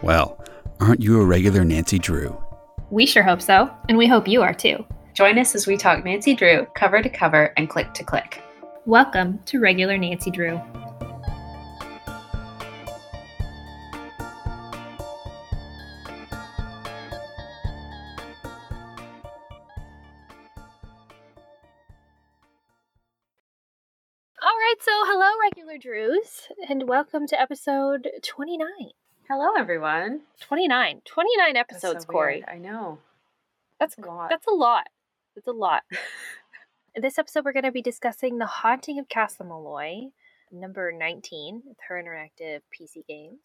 Well, aren't you a regular Nancy Drew? We sure hope so, and we hope you are too. Join us as we talk Nancy Drew cover to cover and click to click. Welcome to Regular Nancy Drew. All right, so hello, regular Drews, and welcome to episode 29. Hello, everyone. 29. 29 episodes, so Corey. weird. I know. That's a lot. That's a lot. That's a lot. In this episode, we're going to be discussing The Haunting of Castle Malloy, number 19, with her interactive PC games.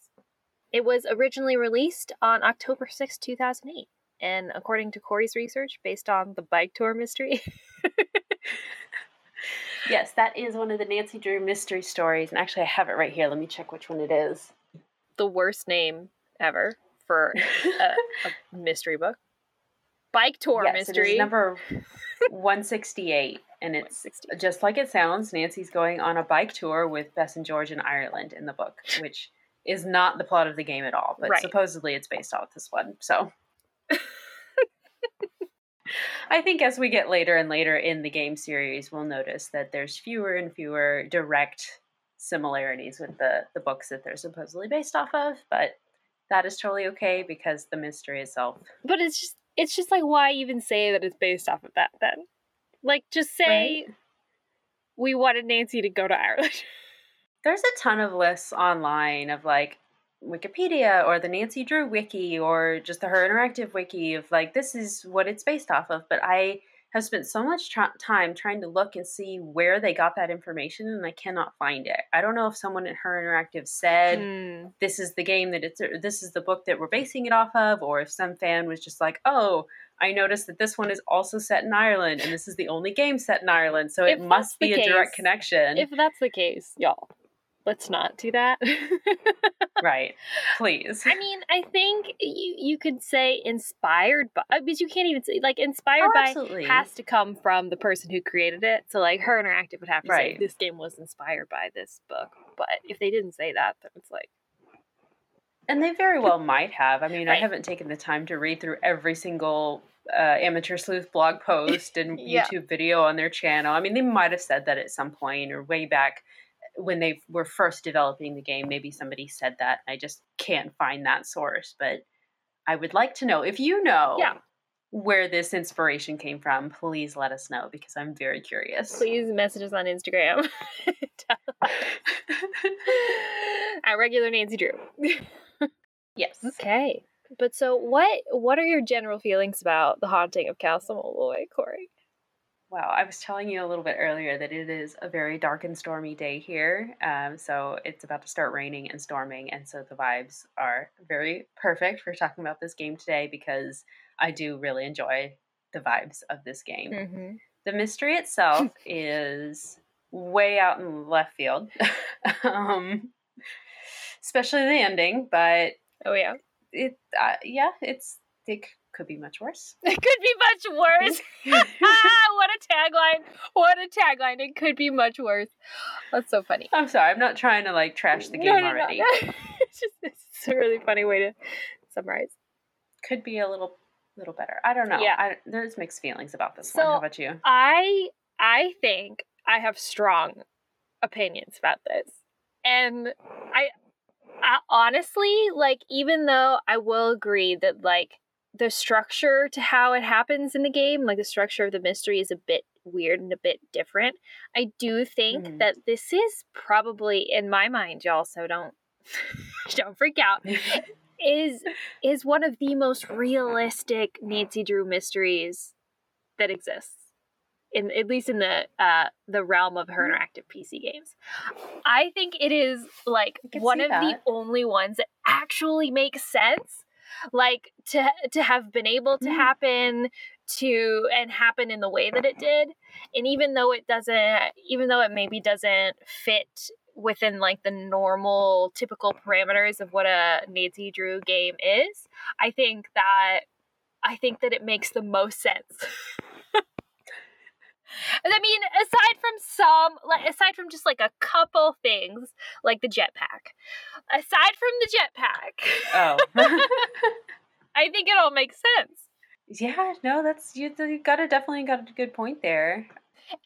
It was originally released on October 6, 2008, and according to Corey's research, based on the bike tour mystery. Yes, that is one of the Nancy Drew mystery stories. And actually, I have it right here. Let me check which one it is. The worst name ever for a, a mystery book. Bike tour yes, mystery. is number 168. And it's just like it sounds. Nancy's going on a bike tour with Bess and George in Ireland in the book, which is not the plot of the game at all. But Right. supposedly it's based off this one. So I think as we get later and later in the game series, we'll notice that there's fewer and fewer direct similarities with the, the books that they're supposedly based off of. But that is totally okay because the mystery itself. But it's just it's just like why even say that it's based off of that then? Like just say we wanted Nancy to go to Ireland. There's a ton of lists online of like Wikipedia or the Nancy Drew wiki or just the Her Interactive wiki of like this is what it's based off of. But I have spent so much tr- time trying to look and see where they got that information and I cannot find it. I don't know if someone at Her Interactive said Hmm. this is the game that it's or this is the book that we're basing it off of or if some fan was just like oh i noticed that this one is also set in ireland and this is the only game set in ireland so If it must be a direct connection If that's the case, y'all, let's not do that. right please I mean, I think you you could say inspired by because you can't even say like inspired Oh, by absolutely. has to come from the person who created it. So like her interactive would have to Right. say this game was inspired by this book. But if they didn't say that, then it's like and they very well might have i mean i haven't taken the time to read through every single uh, amateur sleuth blog post and Yeah. youtube video on their channel i mean they might have said that at some point or way back when they were first developing the game maybe somebody said that i just can't find that source but i would like to know if you know Yeah. where this inspiration came from please let us know because i'm very curious please message us on Instagram. At regular Nancy Drew. yes Okay. But so what what are your general feelings about the haunting of Castle Malloy, Corey? Wow, I was telling you a little bit earlier that it is a very dark and stormy day here. Um, so it's about to start raining and storming, and so the vibes are very perfect for talking about this game today because I do really enjoy the vibes of this game. Mm-hmm. The mystery itself is way out in left field, um, especially the ending. But Oh yeah. it, uh, yeah, it's it could be much worse. It could be much worse. what a tagline. What a tagline. It could be much worse. That's so funny. I'm sorry, I'm not trying to like trash the game No, no, no, already. no. it's just it's a really funny way to summarize. could be a little little better. I don't know. Yeah. I, there's mixed feelings about this So- one. How about you? I I think I have strong opinions about this. And I, I honestly like even though I will agree that like the structure to how it happens in the game, like the structure of the mystery is a bit weird and a bit different. I do think Mhm. that this is probably in my mind, y'all, so don't don't freak out. Is is one of the most realistic Nancy Drew mysteries that exists. In at least in the uh the realm of her interactive PC games. I think it is like one of the only ones that actually makes sense. Like to to have been able to Mm. happen to and happen in the way that it did. And even though it doesn't even though it maybe doesn't fit within like the normal typical parameters of what a Nancy Drew game is, I think that I think that it makes the most sense. I mean, aside from some, like aside from just like a couple things, like the jetpack, aside from the jetpack. Oh. I think it all makes sense. yeah, no, that's you, you got a definitely got a good point there.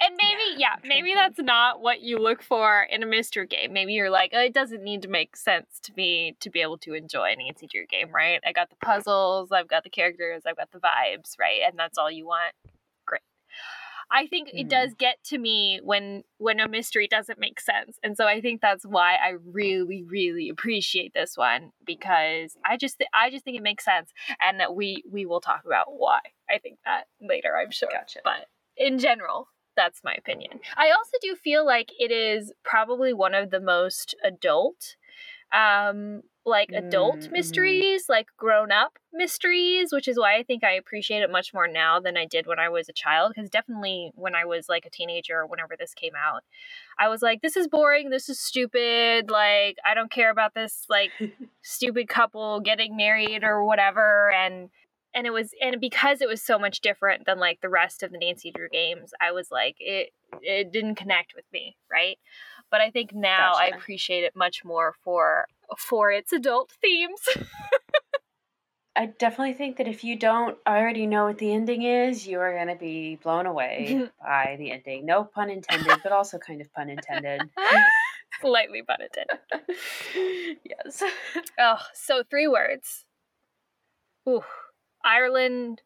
And maybe, yeah, I'm maybe that's not what you look for in a mystery game. Maybe you're like, oh, it doesn't need to make sense to me to be able to enjoy a Nancy Drew game, right? I got the puzzles, I've got the characters, I've got the vibes, right? And that's all you want. I think it Mhm. does get to me when when a mystery doesn't make sense. And so I think that's why I really really appreciate this one because I just th- I just think it makes sense and that we we will talk about why. I think that later, I'm sure. Gotcha. But in general, that's my opinion. I also do feel like it is probably one of the most adult um like adult Mm, mysteries, like grown up mysteries, which is why I think I appreciate it much more now than I did when I was a child. Because definitely when I was like a teenager, or whenever this came out, I was like, this is boring, this is stupid, like, I don't care about this, like, stupid couple getting married or whatever. And and it was and because it was so much different than like the rest of the Nancy Drew games, I was like it it didn't connect with me, right? But I think now I appreciate it much more for for its adult themes. I definitely think that if you don't already know what the ending is, you are going to be blown away by the ending. No pun intended, but also kind of pun intended. Slightly pun intended. yes. Oh, so three words. Ooh. Ireland.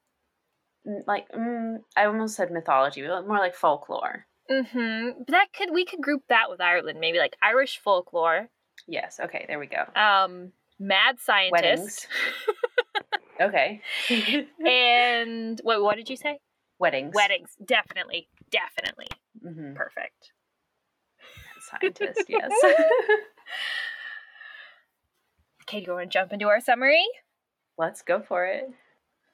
Mm, Like, mm, I almost said mythology, but more like folklore. Mm-hmm. That could we could group that with Ireland, maybe like Irish folklore. Yes. Okay. There we go. Um, mad scientist. Okay. and what what did you say? Weddings. Weddings. Definitely. Definitely. hmm Perfect. Scientist. Yes. Okay, you want to jump into our summary? Let's go for it.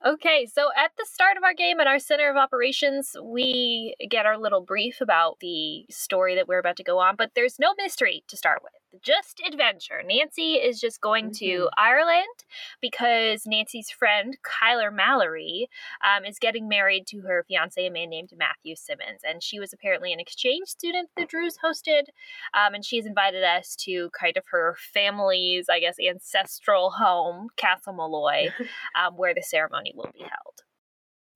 Okay, so at the start of our game at our center of operations, we get our little brief about the story that we're about to go on, but there's no mystery to start with. Just adventure. Nancy is just going to Ireland because Nancy's friend, Kyler Mallory, um, is getting married to her fiance, a man named Matthew Simmons. And she was apparently an exchange student the Drews hosted. Um, and she's invited us to kind of her family's, I guess, ancestral home, Castle Malloy um, where the ceremony will be held.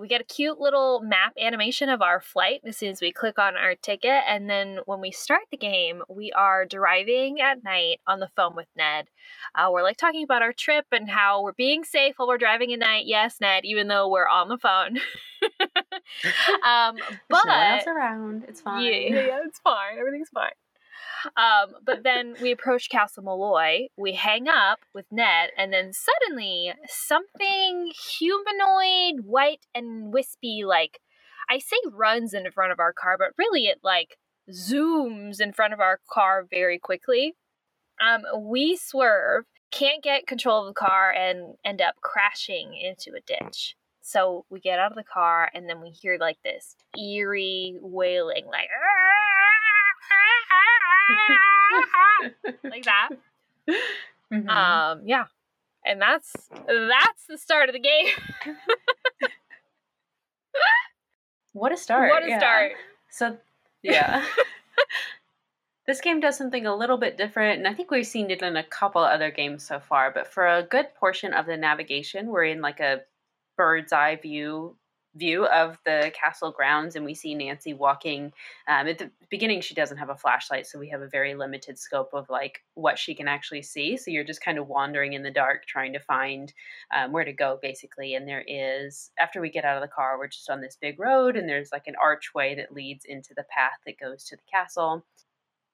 We get a cute little map animation of our flight as soon as we click on our ticket, and then when we start the game, we are driving at night on the phone with Ned. Uh, we're like talking about our trip and how we're being safe while we're driving at night. Yes, Ned, even though we're on the phone. um, but no one else around. It's fine. yeah, yeah, yeah, it's fine. Everything's fine. Um, but then we approach Castle Malloy. We hang up with Ned, and then suddenly something humanoid, white and wispy, like I say, runs in front of our car, but really it like zooms in front of our car very quickly. Um, we swerve, can't get control of the car, and end up crashing into a ditch. So we get out of the car, and then we hear like this eerie wailing, like like that. Mhm. Um, yeah, and that's that's the start of the game. what a start. what a yeah. start! So, yeah. this game does something a little bit different, and I think we've seen it in a couple other games so far, but for a good portion of the navigation, we're in like a bird's eye view view of the castle grounds and we see nancy walking um, at the beginning she doesn't have a flashlight so we have a very limited scope of like what she can actually see. So you're just kind of wandering in the dark trying to find um, where to go basically. And there is after we get out of the car we're just on this big road and there's like an archway that leads into the path that goes to the castle.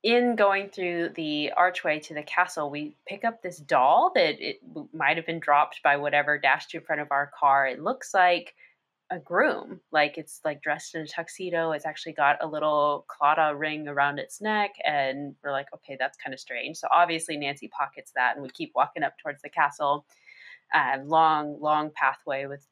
In going through the archway to the castle we pick up this doll that it might have been dropped by whatever dashed in front of our car it looks like a groom like it's like dressed in a tuxedo it's actually got a little claddagh ring around its neck and we're like okay that's kind of strange. So obviously nancy pockets that and we keep walking up towards the castle um, long long pathway with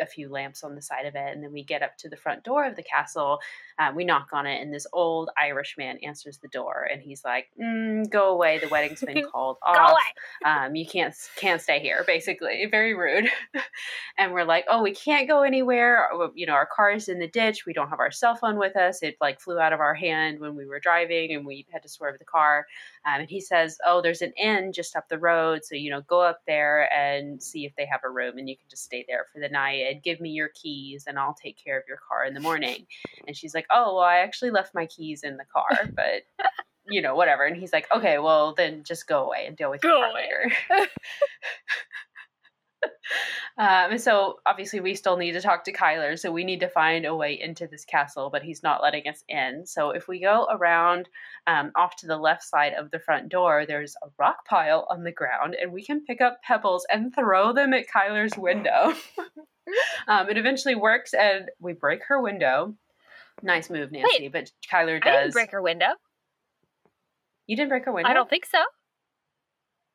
a few lamps on the side of it. And then we get up to the front door of the castle. Um, we knock on it, and this old Irish man answers the door, and he's like, mm, "Go away. The wedding's been called off. Um, you can't can't stay here." Basically, very rude. and we're like, "Oh, we can't go anywhere. You know, our car is in the ditch. We don't have our cell phone with us. It like flew out of our hand when we were driving, and we had to swerve the car." Um, and he says, "Oh, there's an inn just up the road, so you know, go up there and see if they have a room, and you can just stay there for the night and give me your keys, and I'll take care of your car in the morning." And she's like, "Oh, well, I actually left my keys in the car, but." You know, whatever. And he's like, okay, well, then just go away and deal with your Go car away. later. Um, so obviously we still need to talk to Kyler, so we need to find a way into this castle, but he's not letting us in. So if we go around um, off to the left side of the front door, there's a rock pile on the ground, and we can pick up pebbles and throw them at Kyler's window. um, it eventually works, and we break her window. Nice move, Nancy. but Kyler does. break her window. You didn't break her window. I don't think so.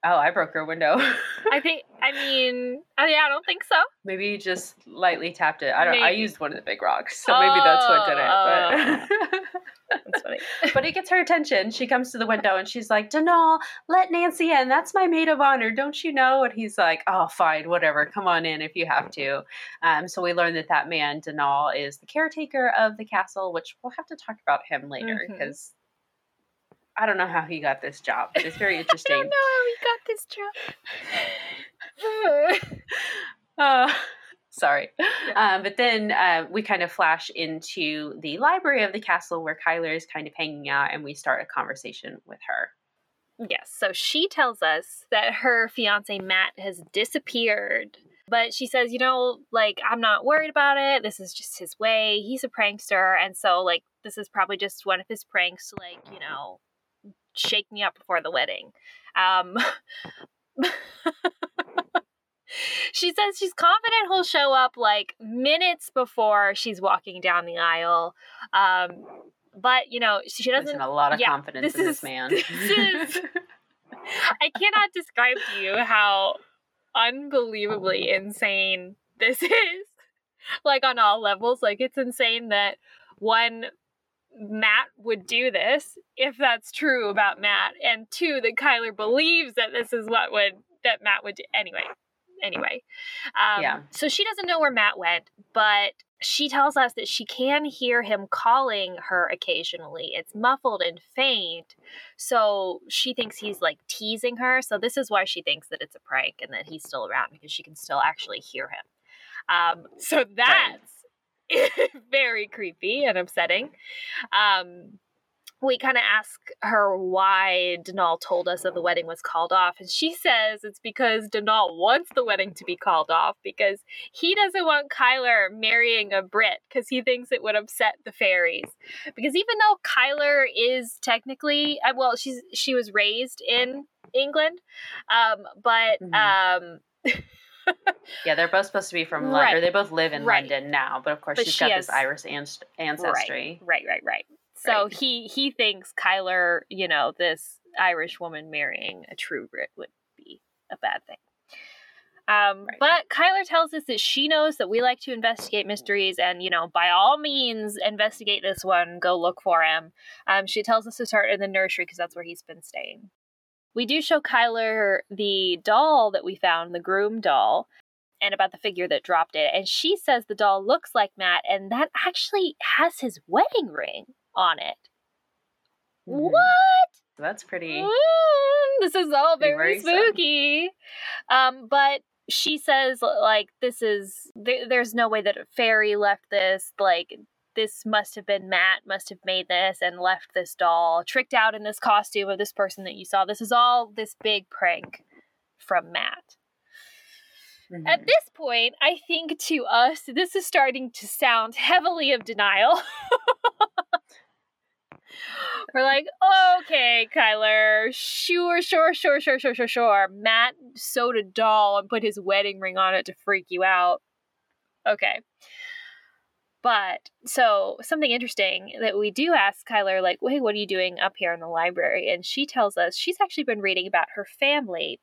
Oh, I broke her window. I think. I mean, I, yeah, I don't think so. Maybe you just lightly tapped it. I don't. I used one of the big rocks, so maybe that's what did it. But That's funny. but it gets her attention. She comes to the window and she's like, "Denal, let Nancy in. That's my maid of honor, don't you know?" And he's like, "Oh, fine, whatever. Come on in if you have to." Um, so we learn that that man, Denal, is the caretaker of the castle, which we'll have to talk about him later because. I don't know how he got this job, but it's very interesting. I don't know how we got this job. Uh, sorry. Um, but then uh, we kind of flash into the library of the castle where Kyler is kind of hanging out, and we start a conversation with her. Yes, so she tells us that her fiance Matt has disappeared. But she says, you know, like, I'm not worried about it. This is just his way. He's a prankster. And so, like, this is probably just one of his pranks to, like, you know, shake me up before the wedding. Um, she says she's confident he'll show up, like, minutes before she's walking down the aisle. Um, but, you know, she doesn't a lot of yeah, confidence this in this man. this is- I cannot describe to you how unbelievably insane this is. Like on all levels. Like it's insane that one Matt would do this, if that's true about Matt, and two, that Kyler believes that this is what would that Matt would do. Anyway. Anyway. Um, Yeah. so she doesn't know where Matt went, but she tells us that she can hear him calling her occasionally. It's muffled and faint. So she thinks he's like teasing her. So this is why she thinks that it's a prank and that he's still around because she can still actually hear him. Um, so that's very creepy and upsetting. Um, we kind of ask her why Denal told us that the wedding was called off, and she says it's because Denal wants the wedding to be called off because he doesn't want Kyler marrying a Brit because he thinks it would upset the fairies. Because even though Kyler is technically, uh, well, she's she was raised in England, um, but um, yeah, they're both supposed to be from Right. London. Or they both live in Right. London now, but of course But she's she got has- this Irish anc- ancestry. Right, right, right. So Right. he he thinks Kyler, you know, this Irish woman marrying a true Brit would be a bad thing. Um, Right. But Kyler tells us that she knows that we like to investigate mysteries, and you know, by all means, investigate this one. Go look for him. Um, she tells us to start in the nursery because that's where he's been staying. We do show Kyler the doll that we found, the groom doll, and about the figure that dropped it. And she says the doll looks like Matt, and that actually has his wedding ring on it. Mhm. What? That's pretty. Mm, this is all very spooky. Um, but she says like this is there, there's no way that a fairy left this. Like this must have been Matt must have made this and left this doll tricked out in this costume of this person that you saw. This is all this big prank from Matt. Mhm. At this point, I think to us, this is starting to sound heavily of denial. We're like, okay, Kyler, sure, sure, sure, sure, sure, sure, sure. Matt sewed a doll and put his wedding ring on it to freak you out. Okay. But so something interesting that we do ask Kyler, like, hey, what are you doing up here in the library? And she tells us she's actually been reading about her family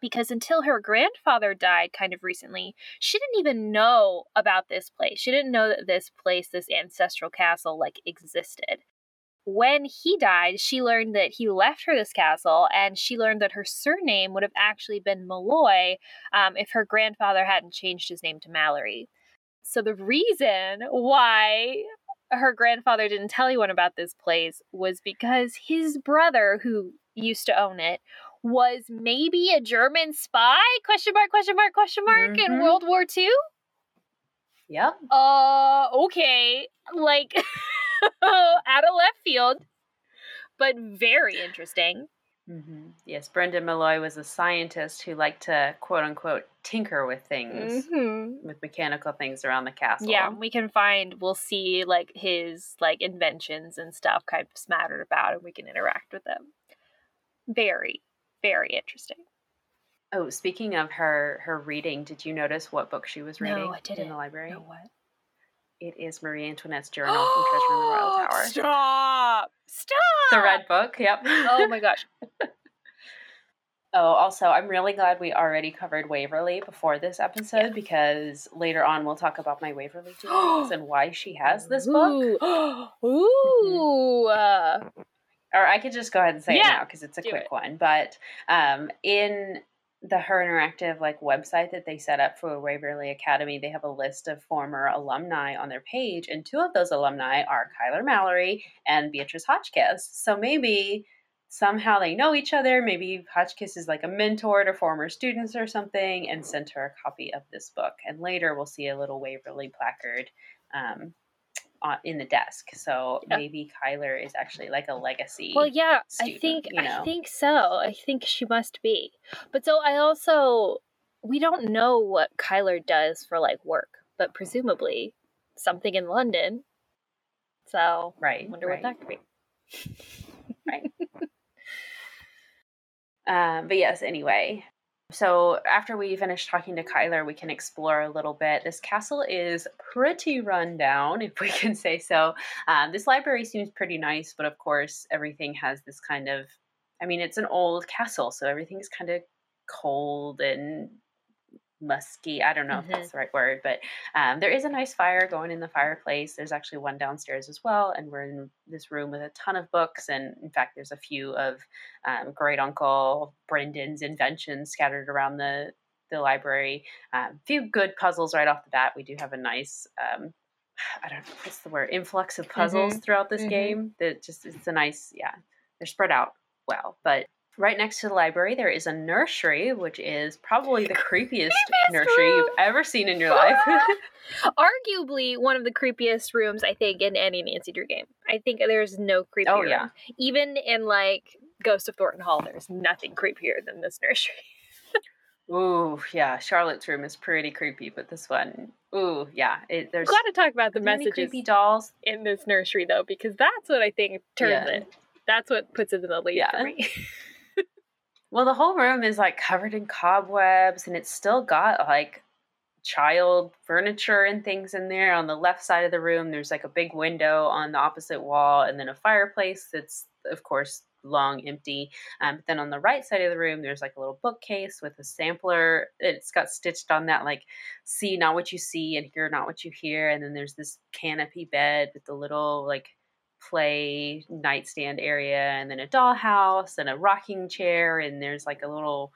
because until her grandfather died kind of recently, she didn't even know about this place. She didn't know that this place, this ancestral castle, like existed. When he died, she learned that he left her this castle, and she learned that her surname would have actually been Malloy um, if her grandfather hadn't changed his name to Mallory. So, the reason why her grandfather didn't tell anyone about this place was because his brother, who used to own it, was maybe a German spy? Question mark, question mark, question mark Mhm. in World War II? Yep. Uh, okay. Like, out of left field, but very interesting. Hmm Yes, Brendan Malloy was a scientist who liked to quote unquote tinker with things, Mm-hmm. with mechanical things around the castle. Yeah, we can find, we'll see like his like inventions and stuff kind of smattered about, and we can interact with them. Very, very interesting. Oh, speaking of her her reading, did you notice what book she was reading No, I didn't. in the library? No, what? It is Marie Antoinette's journal from Treasure in the Royal Tower. Stop! Stop! The red book. Yep. Oh my gosh. Oh, also, I'm really glad we already covered Waverly before this episode Yeah. because later on we'll talk about my Waverly Jewels and why she has this book. Ooh. Ooh. uh, Or I could just go ahead and say it now because it's a quick it. one. But um, in the Her Interactive like website that they set up for Waverly Academy, they have a list of former alumni on their page, and two of those alumni are Kyler Mallory and Beatrice Hotchkiss. So maybe somehow they know each other. Maybe Hotchkiss is like a mentor to former students or something, and sent her a copy of this book. And later we'll see a little Waverly placard. Um, on, in the desk, so Yeah. maybe Kyler is actually like a legacy. Well, yeah, I think you I think so. I think she must be. But so I also we don't know what Kyler does for like work, but presumably something in London. So Right. I wonder right. what that could be. Right. um, but yes, anyway. So after we finish talking to Kyler, we can explore a little bit. This castle is pretty run down, if we can say so. Um, this library seems pretty nice, but of course, everything has this kind of I mean, it's an old castle, so everything's kind of cold and musky. I don't know Mhm. if that's the right word, but um, there is a nice fire going in the fireplace. There's actually one downstairs as well, and we're in this room with a ton of books. And in fact, there's a few of um, Great Uncle Brendan's inventions scattered around the the library. A um, few good puzzles right off the bat. We do have a nice. Um, I don't know what's the word influx of puzzles throughout this Mhm. game. That just it's a nice yeah. They're spread out well, but right next to the library there is a nursery, which is probably the creepiest Creepiest nursery you've ever seen in your life. Arguably one of the creepiest rooms I think in any Nancy Drew game. I think there's no creepier. Oh, yeah. room. Even in like Ghost of Thornton Hall, there's nothing creepier than this nursery. ooh, yeah. Charlotte's room is pretty creepy, but this one, ooh, yeah. It, there's got to talk about the messages creepy dolls. in this nursery though, because that's what I think turns Yeah. it. That's what puts it in the lead Yeah. for me. Well, the whole room is like covered in cobwebs, and it's still got like child furniture and things in there. On the left side of the room, there's like a big window on the opposite wall, and then a fireplace that's, of course, long empty. Um, but then on the right side of the room, there's like a little bookcase with a sampler. It's got stitched on that, like, see not what you see and hear not what you hear. And then there's this canopy bed with the little, like, play nightstand area and then a dollhouse and a rocking chair and there's like a little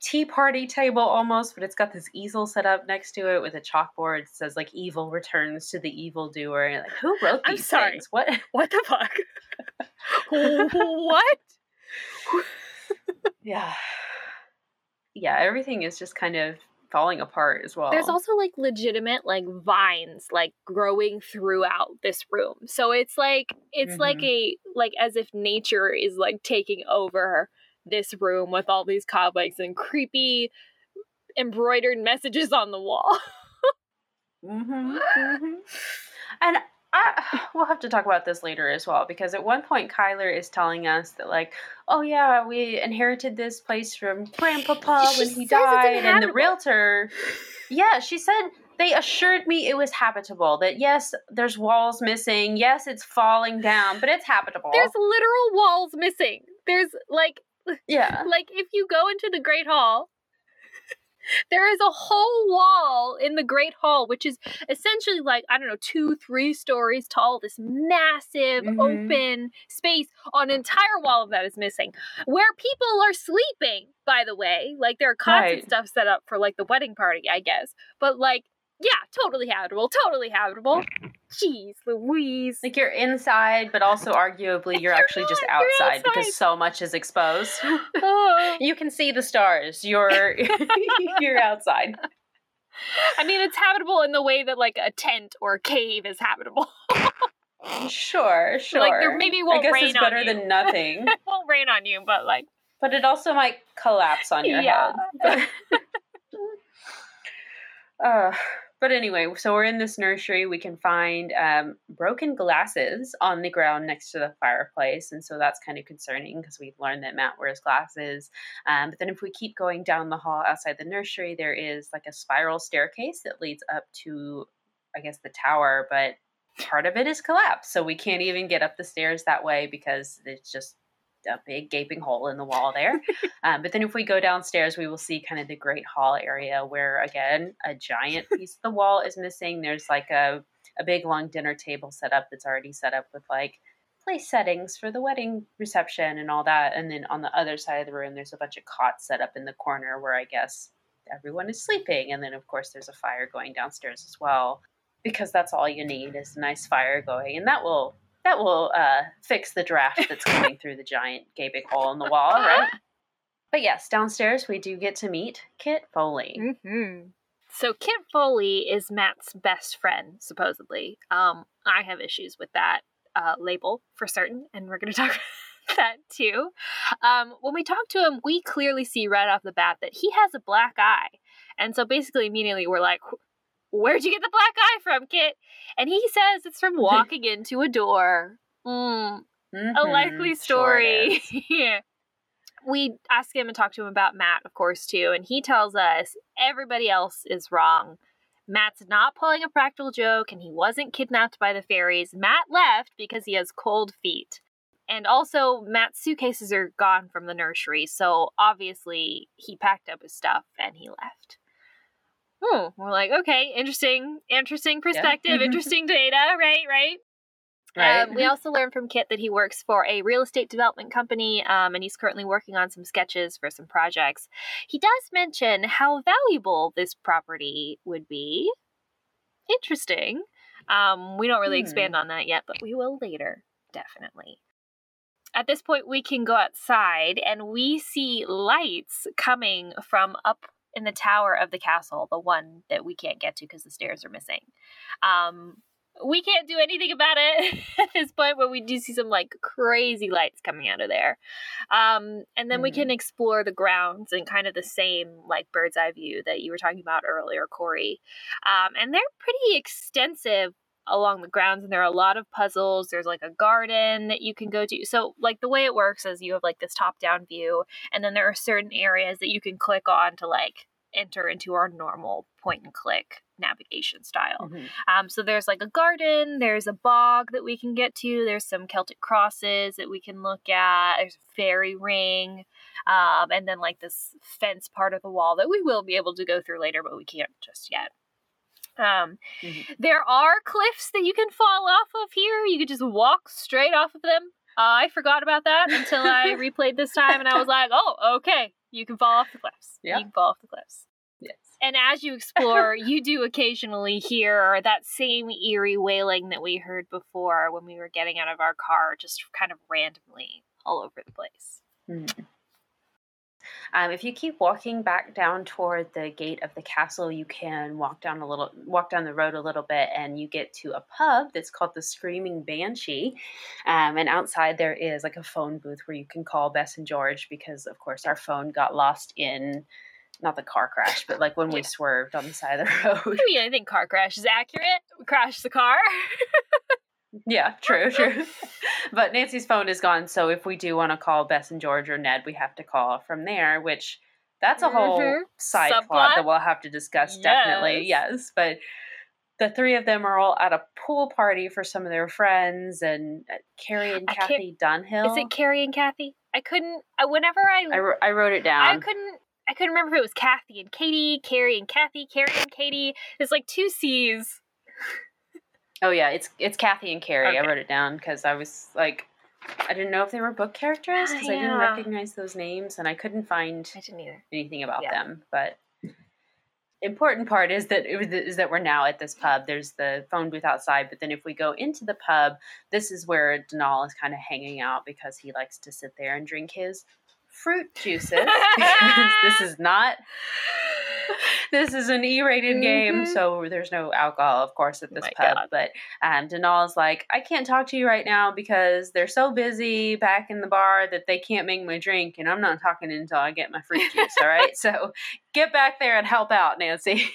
tea party table almost but it's got this easel set up next to it with a chalkboard that says like evil returns to the evil doer and like who wrote I'm these sorry. things what what the fuck? what? yeah yeah everything is just kind of falling apart as well There's also like legitimate like vines like growing throughout this room. So it's like it's like Mhm. a like as if nature is like taking over this room with all these cobwebs and creepy embroidered messages on the wall. hmm And I, we'll have to talk about this later as well because at one point Kyler is telling us that like, oh yeah, we inherited this place from Grandpapa She when he died, and the realtor. Yeah, she said they assured me it was habitable. That yes, there's walls missing. Yes, it's falling down, but it's habitable. There's literal walls missing. There's like Yeah. Like if you go into the Great Hall, there is a whole wall in the Great Hall, which is essentially like, I don't know, two, three stories tall, this massive Mhm. open space. On an entire wall of that is missing. Where people are sleeping, by the way. Like there are and Right. stuff set up for like the wedding party, I guess. But like, yeah, totally habitable, totally habitable. Jeez Louise. Like you're inside, but also arguably you're You're actually just not, you're outside, outside. because so much is exposed. Oh. you can see the stars. You're you're outside. I mean, it's habitable in the way that like a tent or a cave is habitable. Sure, sure. Like, there maybe I won't guess rain it's better than nothing. it won't rain on you, but like, but it also might collapse on your Yeah. head. uh, but anyway, so we're in this nursery. We can find um, broken glasses on the ground next to the fireplace, and so that's kind of concerning because we've learned that Matt wears glasses. Um, but then, if we keep going down the hall outside the nursery, there is like a spiral staircase that leads up to, I guess, the tower, but part of it is collapsed, so we can't even get up the stairs that way because it's just a big gaping hole in the wall there. um, but then if we go downstairs, we will see kind of the great hall area where again a giant piece of the wall is missing. There's like a a big long dinner table set up that's already set up with like place settings for the wedding reception and all that. And then on the other side of the room, there's a bunch of cots set up in the corner where I guess everyone is sleeping. And then of course there's a fire going downstairs as well because that's all you need is a nice fire going, and that will that will uh, fix the draft that's coming through the giant gaping hole in the wall, right? But yes, downstairs we do get to meet Kit Foley. hmm so Kit Foley is Matt's best friend, supposedly. Um, I have issues with that uh, label for certain, and we're going to talk about that too. Um, when we talk to him, we clearly see right off the bat that he has a black eye, and so basically immediately we're like. Where'd you get the black eye from, Kit? And he says it's from walking into a door. Mm, a Mhm, likely story. is. yeah. We ask him and talk to him about Matt, of course, too, and he tells us everybody else is wrong. Matt's not pulling a practical joke, and he wasn't kidnapped by the fairies. Matt left because he has cold feet. And also, Matt's suitcases are gone from the nursery, so obviously he packed up his stuff and he left. Hmm. We're like, okay, interesting, interesting perspective, interesting data, right, right? Right. Um, we also learned from Kit that he works for a real estate development company, um, and he's currently working on some sketches for some projects. He does mention how valuable this property would be. Interesting. Um, we don't really Hmm. expand on that yet, but we will later, definitely. At this point, we can go outside and we see lights coming from up in the tower of the castle, the one that we can't get to because the stairs are missing. Um, we can't do anything about it at this point, but we do see some like crazy lights coming out of there. Um, and then we can explore the grounds and kind of the same like bird's eye view that you were talking about earlier, Corey. Um, and they're pretty extensive along the grounds, and there are a lot of puzzles. There's like a garden that you can go to. So, like, the way it works is you have like this top down view, and then there are certain areas that you can click on to like enter into our normal point and click navigation style. Mhm. Um, so there's like a garden, there's a bog that we can get to, there's some Celtic crosses that we can look at, there's a fairy ring, um, and then like this fence part of the wall that we will be able to go through later, but we can't just yet. Um, Mhm. There are cliffs that you can fall off of here. You could just walk straight off of them. Uh, I forgot about that until I replayed this time, and I was like, "Oh, okay, you can fall off the cliffs. Yeah. You can fall off the cliffs." Yes. And as you explore, you do occasionally hear that same eerie wailing that we heard before when we were getting out of our car, just kind of randomly all over the place. Mhm. Um, if you keep walking back down toward the gate of the castle, you can walk down a little, walk down the road a little bit, and you get to a pub that's called the Screaming Banshee. Um, and outside there is like a phone booth where you can call Bess and George because, of course, our phone got lost in not the car crash, but like when we Yeah. swerved on the side of the road. I mean, I think car crash is accurate. We crashed the car. Yeah, true, true. but Nancy's phone is gone, so if we do want to call Bess and George or Ned, we have to call from there, which that's a whole Mhm. side Subplot? plot that we'll have to discuss definitely. Yes. But the three of them are all at a pool party for some of their friends, and uh, Carrie and I Kathy Dunhill. Is it Carrie and Kathy? I couldn't. I, whenever I I, I wrote it down. I couldn't. I couldn't remember if it was Kathy and Katie, Carrie and Kathy, Carrie and Katie. It's like two C's. Oh yeah, it's it's Kathy and Carrie. Okay. I wrote it down because I was like, I didn't know if they were book characters ah, because I didn't recognize those names and I couldn't find I didn't either. anything about Yeah. them. But important part is that is that we're now at this pub. There's the phone booth outside, but then if we go into the pub, this is where Denal is kind of hanging out because he likes to sit there and drink his fruit juices. this is not this is an E-rated game, Mhm. so there's no alcohol, of course, at this My pub. God. But um, Denal's like, I can't talk to you right now because they're so busy back in the bar that they can't make my drink, and I'm not talking until I get my fruit juice. all right, so get back there and help out, Nancy.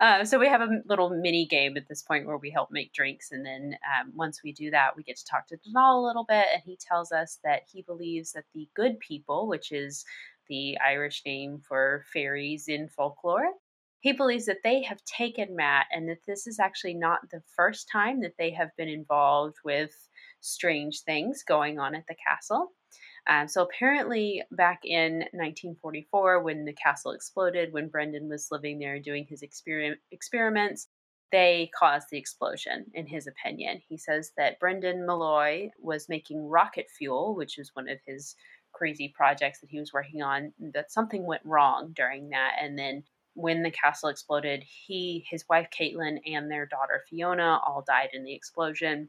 Uh, so we have a little mini game at this point where we help make drinks, and then um, once we do that, we get to talk to Denal a little bit, and he tells us that he believes that the good people, which is the Irish name for fairies in folklore, he believes that they have taken Matt, and that this is actually not the first time that they have been involved with strange things going on at the castle. Um, so apparently, back in 1944, when the castle exploded, when Brendan was living there doing his experiment, experiments, they caused the explosion, in his opinion. He says that Brendan Malloy was making rocket fuel, which is one of his crazy projects that he was working on, that something went wrong during that. And then when the castle exploded, he, his wife Caitlin, and their daughter Fiona all died in the explosion.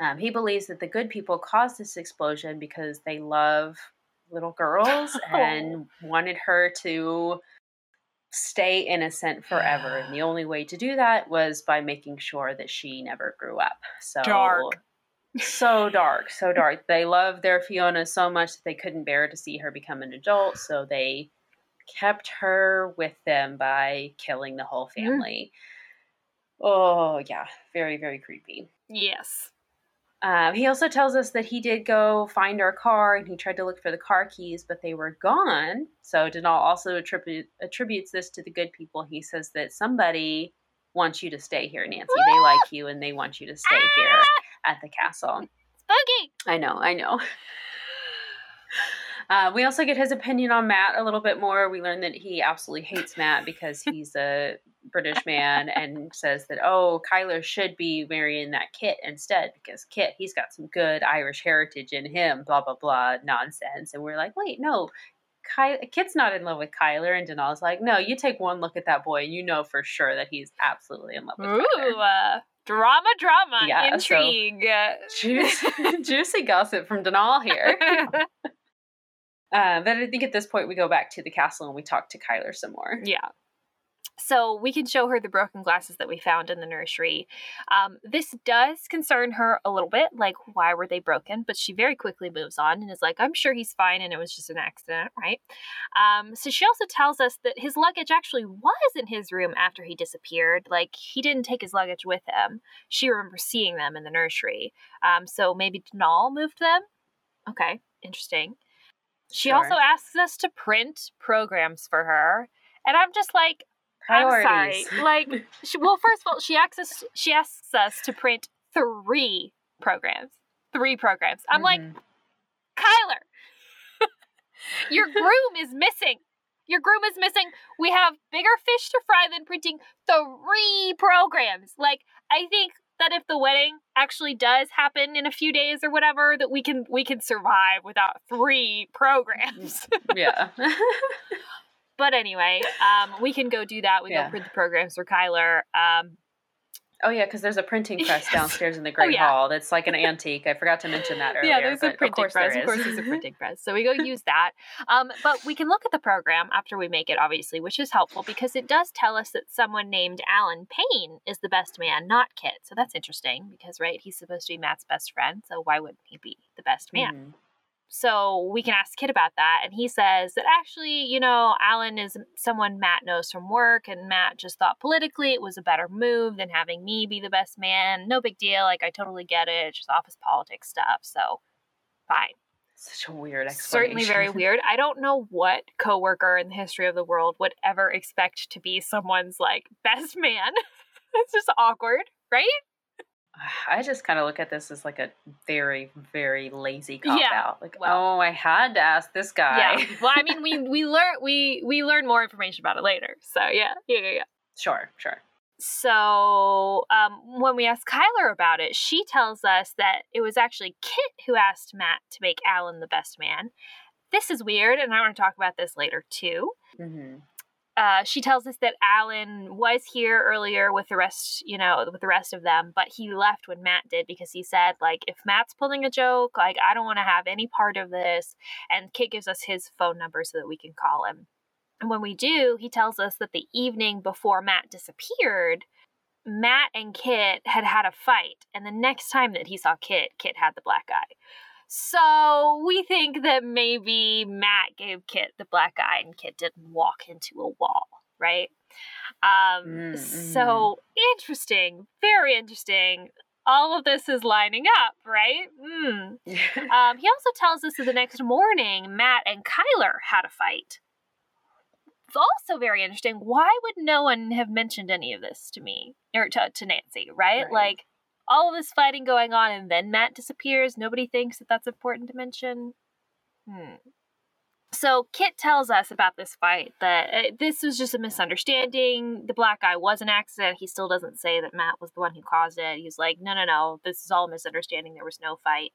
Um, he believes that the good people caused this explosion because they love little girls and wanted her to stay innocent forever. And the only way to do that was by making sure that she never grew up. So Dark. So dark, so dark. They loved their Fiona so much that they couldn't bear to see her become an adult, so they kept her with them by killing the whole Mm. family. Oh, yeah, very, very creepy. Yes. Um, he also tells us that he did go find our car and he tried to look for the car keys, but they were gone. So Denal also attribute, attributes this to the good people. He says that somebody wants you to stay here, Nancy. They like you and they want you to stay here at the castle. Spooky. I know, I know. Uh, we also get his opinion on Matt a little bit more. We learn that he absolutely hates Matt because he's a British man and says that, oh, Kyler should be marrying that Kit instead because Kit, he's got some good Irish heritage in him, blah, blah, blah, nonsense. And we're like, wait, no, Ky- Kit's not in love with Kyler. And Denal's like, no, you take one look at that boy and you know for sure that he's absolutely in love with Ooh, Kyler. uh, drama, drama, Yeah, so- intrigue. Juicy, juicy gossip from Denal here. Uh, but I think at this point we go back to the castle and we talk to Kyler some more. yeah. So we can show her the broken glasses that we found in the nursery. Um, this does concern her a little bit, like why were they broken? But she very quickly moves on and is like, "I'm sure he's fine, and it was just an accident, right?" Um, so she also tells us that his luggage actually was in his room after he disappeared. Like he didn't take his luggage with him. She remembers seeing them in the nursery. Um, so maybe Denal moved them. Okay, interesting. She Sure. also asks us to print programs for her, and I'm just like, Priorities. I'm sorry. Like, she, well, first of all, she asks us. She asks us to print three programs. Three programs. I'm like, Mhm. Kyler, your groom is missing. Your groom is missing. We have bigger fish to fry than printing three programs. Like, I think that if the wedding actually does happen in a few days or whatever, that we can we can survive without three programs. yeah. but anyway, um, we can go do that. We Yeah. go print the programs for Kyler. Um, oh yeah, because there's a printing press downstairs in the Great Oh, yeah. Hall. That's like an antique. I forgot to mention that earlier. yeah, there's a printing of press. Of course, there's a printing press. So we go use that. Um, but we can look at the program after we make it, obviously, which is helpful because it does tell us that someone named Alan Payne is the best man, not Kit. So that's interesting because, right, he's supposed to be Matt's best friend. So why wouldn't he be the best man? Mhm. So we can ask Kit about that. And he says that actually, you know, Alan is someone Matt knows from work, and Matt just thought politically it was a better move than having me be the best man. No big deal. Like, I totally get it. It's just office politics stuff. So fine. Such a weird explanation. Certainly very weird. I don't know what coworker in the history of the world would ever expect to be someone's like best man. it's just awkward, right? I just kind of look at this as like a very, very lazy cop Yeah, out. Like, well- oh, I had to ask this guy. Yeah. Well, I mean, we we learn we we learn more information about it later. So yeah, yeah, yeah. yeah. sure, sure. So um, when we ask Kyler about it, she tells us that it was actually Kit who asked Matt to make Alan the best man. This is weird, and I want to talk about this later too. hmm uh, she tells us that Alan was here earlier with the rest, you know, with the rest of them, but he left when Matt did because he said, like, if Matt's pulling a joke, like, I don't want to have any part of this. And Kit gives us his phone number so that we can call him. And when we do, he tells us that the evening before Matt disappeared, Matt and Kit had had a fight. And the next time that he saw Kit, Kit had the black eye. So we think that maybe Matt gave Kit the black eye and Kit didn't walk into a wall, right? Um, Mm, So interesting, very interesting. All of this is lining up, right? Mm. Um, he also tells us that the next morning, Matt and Kyler had a fight. It's also very interesting. Why would no one have mentioned any of this to me or to, to Nancy, right? Right. Like all of this fighting going on, and then Matt disappears. Nobody thinks that that's important to mention. Hmm. So Kit tells us about this fight that uh, this was just a misunderstanding. The black guy was an accident. He still doesn't say that Matt was the one who caused it. He's like, no, no, no, this is all a misunderstanding. There was no fight.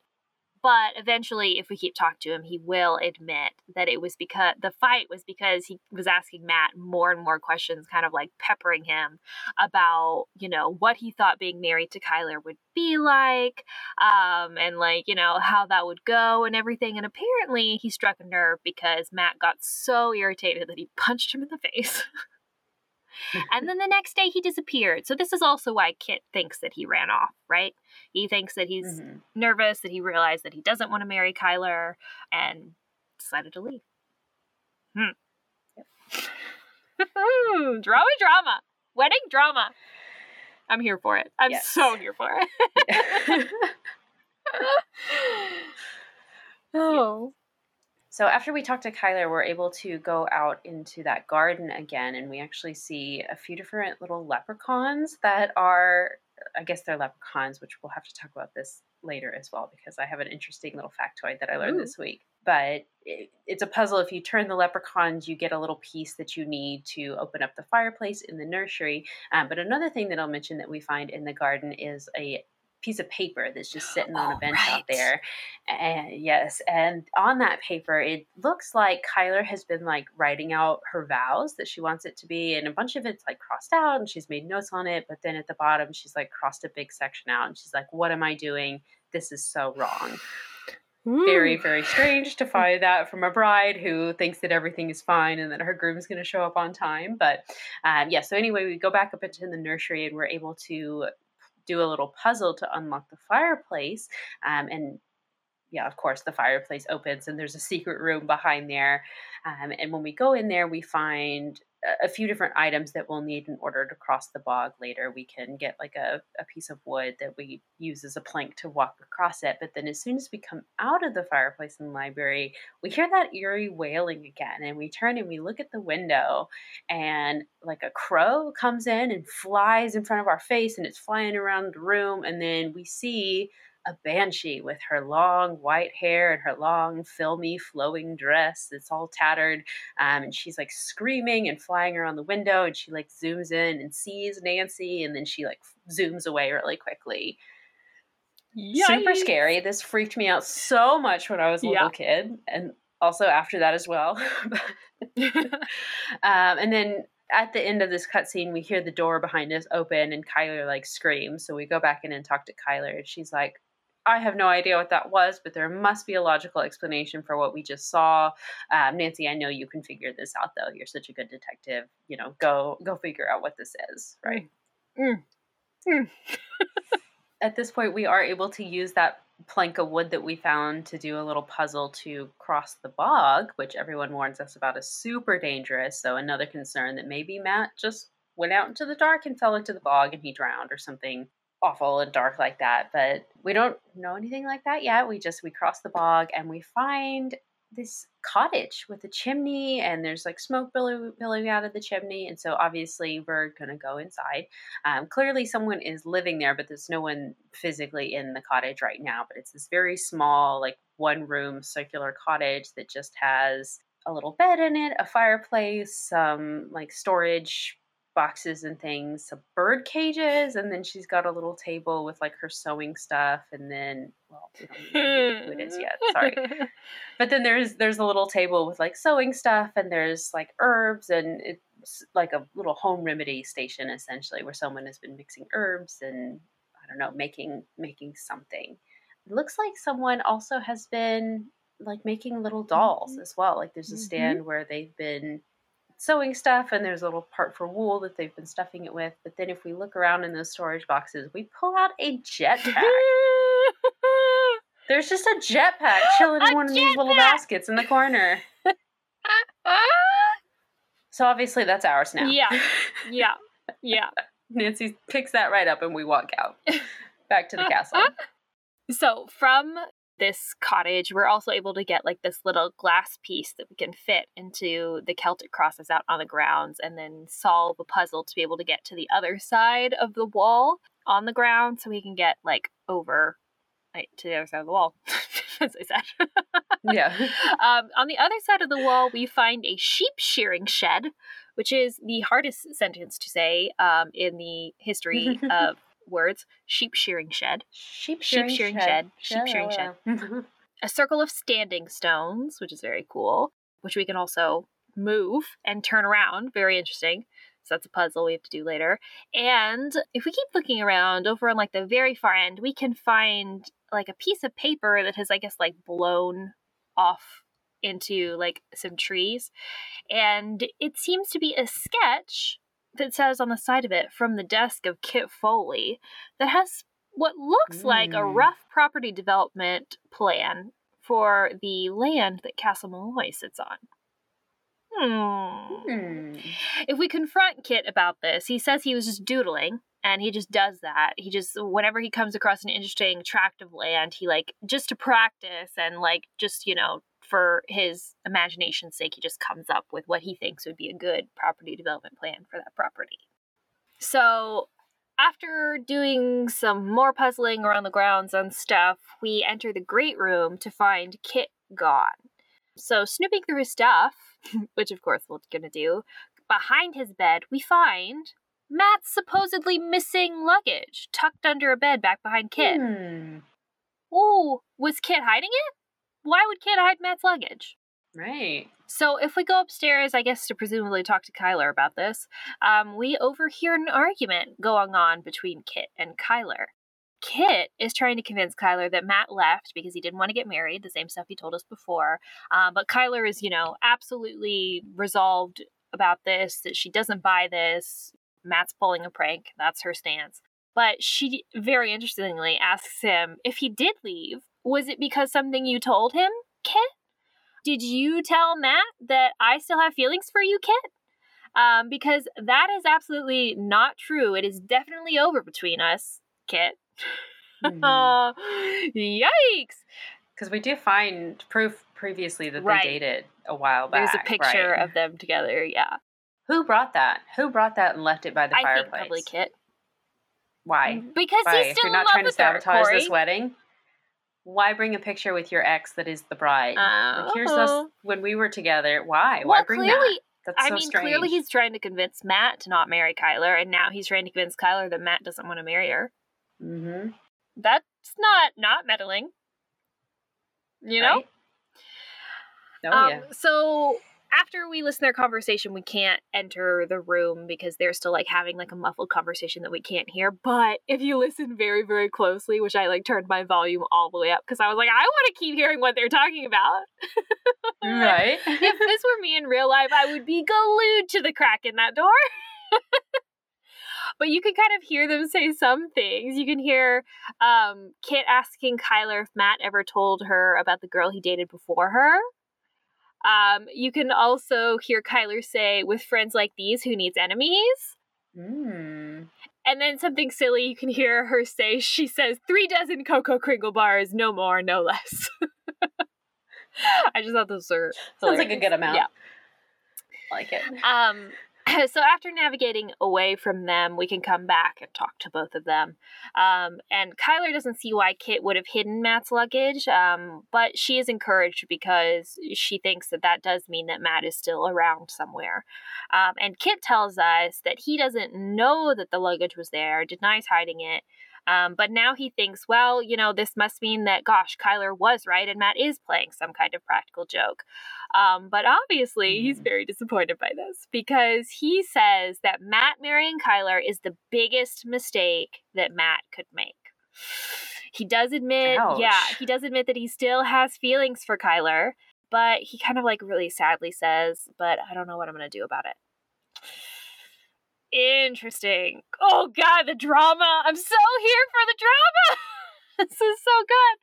But eventually, if we keep talking to him, he will admit that it was because the fight was because he was asking Matt more and more questions, kind of like peppering him about, you know, what he thought being married to Kyler would be like, um, and like, you know, how that would go and everything. And apparently, he struck a nerve because Matt got so irritated that he punched him in the face. And then the next day, he disappeared. So, this is also why Kit thinks that he ran off, right? He thinks that he's Mhm. nervous that he realized that he doesn't want to marry Kyler and decided to leave. Hmm. drama, drama, wedding drama. I'm here for it. I'm Yes. so here for it. oh. So after we talk to Kyler, we're able to go out into that garden again, and we actually see a few different little leprechauns that are, I guess they're leprechauns, which we'll have to talk about this later as well because I have an interesting little factoid that I learned Ooh. this week. But it, it's a puzzle. If you turn the leprechauns, you get a little piece that you need to open up the fireplace in the nursery. Um, but another thing that I'll mention that we find in the garden is a piece of paper that's just sitting on a Oh, bench right. out there. And yes, and on that paper, it looks like Kyler has been like writing out her vows that she wants it to be, and a bunch of it's like crossed out, and she's made notes on it. But then at the bottom, she's like crossed a big section out, and she's like, "What am I doing? This is so wrong." Very, very strange to find that from a bride who thinks that everything is fine and that her groom's going to show up on time. But um, yeah, so anyway, we go back up into the nursery and we're able to do a little puzzle to unlock the fireplace. Um, and yeah, of course, the fireplace opens and there's a secret room behind there. Um, and when we go in there, we find a- few different items that we'll need in order to cross the bog later. We can get like a, a piece of wood that we use as a plank to walk across it. But then as soon as we come out of the fireplace in the library, we hear that eerie wailing again. And we turn and we look at the window and like a crow comes in and flies in front of our face and it's flying around the room. And then we see a banshee with her long white hair and her long filmy flowing dress that's all tattered um, and she's like screaming and flying around the window and she like zooms in and sees nancy and then she like zooms away really quickly super scary this freaked me out so much when i was a little Yeah. kid and also after that as well um, and then at the end of this cutscene, we hear the door behind us open and Kyler like screams. So we go back in and talk to Kyler. And she's like, I have no idea what that was, but there must be a logical explanation for what we just saw. Um, Nancy, I know you can figure this out though. You're such a good detective. You know, go go figure out what this is, right? Mm. Mm. At this point, we are able to use that plank of wood that we found to do a little puzzle to cross the bog, which everyone warns us about is super dangerous. So another concern that maybe Matt just went out into the dark and fell into the bog and he drowned or something awful and dark like that. But we don't know anything like that yet. We just we cross the bog and we find this cottage with a chimney and there's like smoke billow, billowing out of the chimney and so obviously we're gonna go inside um, clearly someone is living there but there's no one physically in the cottage right now but it's this very small like one room circular cottage that just has a little bed in it a fireplace some like storage boxes and things, some bird cages, and then she's got a little table with like her sewing stuff, and then well, we don't know who it is yet. Sorry, but then there's there's a little table with like sewing stuff, and there's like herbs, and it's like a little home remedy station essentially, where someone has been mixing herbs and I don't know, making making something. It looks like someone also has been like making little dolls mm-hmm. as well. Like there's a mm-hmm. stand mm-hmm. where they've been sewing stuff and there's a little part for wool that they've been stuffing it with. But then if we look around in those storage boxes, we pull out a jetpack. there's just a jetpack chilling in one of these little baskets in the corner. so obviously that's ours now. Yeah. Yeah. Yeah. Nancy picks that right up and we walk out back to the castle. So from this cottage, we're also able to get like this little glass piece that we can fit into the Celtic crosses out on the grounds and then solve a puzzle to be able to get to the other side of the wall on the ground so we can get like over right, to the other side of the wall, as I said. yeah. Um, on the other side of the wall, we find a sheep shearing shed, which is the hardest sentence to say um, in the history of words sheep shearing shed. Sheep shearing, sheep shearing shed. shed. Sheep shearing shed. a circle of standing stones, which is very cool, which we can also move and turn around. Very interesting. So that's a puzzle we have to do later. And if we keep looking around over on like the very far end, we can find like a piece of paper that has, I guess, like blown off into like some trees. And it seems to be a sketch that says on the side of it from the desk of Kit Foley that has what looks mm. like a mm. rough property development plan for the land that Castle Malloy sits on. Hmm. hmm. If we confront Kit about this, he says he was just doodling and he just does that. He just whenever he comes across an interesting tract of land, he like just to practice and like just, you know, for his imagination's sake, he just comes up with what he thinks would be a good property development plan for that property. So, after doing some more puzzling around the grounds and stuff, we enter the great room to find Kit gone. So, snooping through his stuff, which of course we're gonna do, behind his bed, we find Matt's supposedly missing luggage tucked under a bed back behind Kit. Hmm. Oh, was Kit hiding it? why would Kit hide Matt's luggage? Right. So if we go upstairs, I guess to presumably talk to Kyler about this, um, we overhear an argument going on between Kit and Kyler. Kit is trying to convince Kyler that Matt left because he didn't want to get married, the same stuff he told us before. Um, but Kyler is, you know, absolutely resolved about this, that she doesn't buy this. Matt's pulling a prank. That's her stance. But she very interestingly asks him if he did leave, was it because something you told him, Kit? Did you tell Matt that I still have feelings for you, Kit? Um, because that is absolutely not true. It is definitely over between us, Kit. Mm-hmm. Yikes! Because we do find proof previously that right. they dated a while back. There's a picture right? of them together. Yeah. Who brought that? Who brought that and left it by the I fireplace? Think probably Kit. Why? Because Why? he's still You're not trying to sabotage her, this wedding why bring a picture with your ex that is the bride? Uh, like, here's us oh. when we were together. Why? Well, why bring clearly, that? That's so I mean, strange. clearly he's trying to convince Matt to not marry Kyler, and now he's trying to convince Kyler that Matt doesn't want to marry her. Mm-hmm. That's not not meddling. You know? Oh, um, yeah. So after we listen to their conversation, we can't enter the room because they're still like having like a muffled conversation that we can't hear. But if you listen very, very closely, which I like turned my volume all the way up because I was like, I want to keep hearing what they're talking about. right. if this were me in real life, I would be glued to the crack in that door. but you can kind of hear them say some things. You can hear um, Kit asking Kyler if Matt ever told her about the girl he dated before her. Um, you can also hear Kyler say, with friends like these, who needs enemies? Mm. And then something silly you can hear her say, she says, three dozen Cocoa Kringle bars, no more, no less. I just thought those were Sounds like a good amount. Yeah. Like it. Um, so after navigating away from them, we can come back and talk to both of them. Um, and Kyler doesn't see why Kit would have hidden Matt's luggage, um, but she is encouraged because she thinks that that does mean that Matt is still around somewhere. Um, and Kit tells us that he doesn't know that the luggage was there, denies hiding it. Um, but now he thinks, well, you know, this must mean that, gosh, Kyler was right and Matt is playing some kind of practical joke. Um, but obviously, he's Mhm. very disappointed by this because he says that Matt marrying Kyler is the biggest mistake that Matt could make. He does admit, yeah, he does admit that he still has feelings for Kyler, but he kind of like really sadly says, but I don't know what I'm going to do about it. Interesting. Oh god, the drama. I'm so here for the drama. this is so good.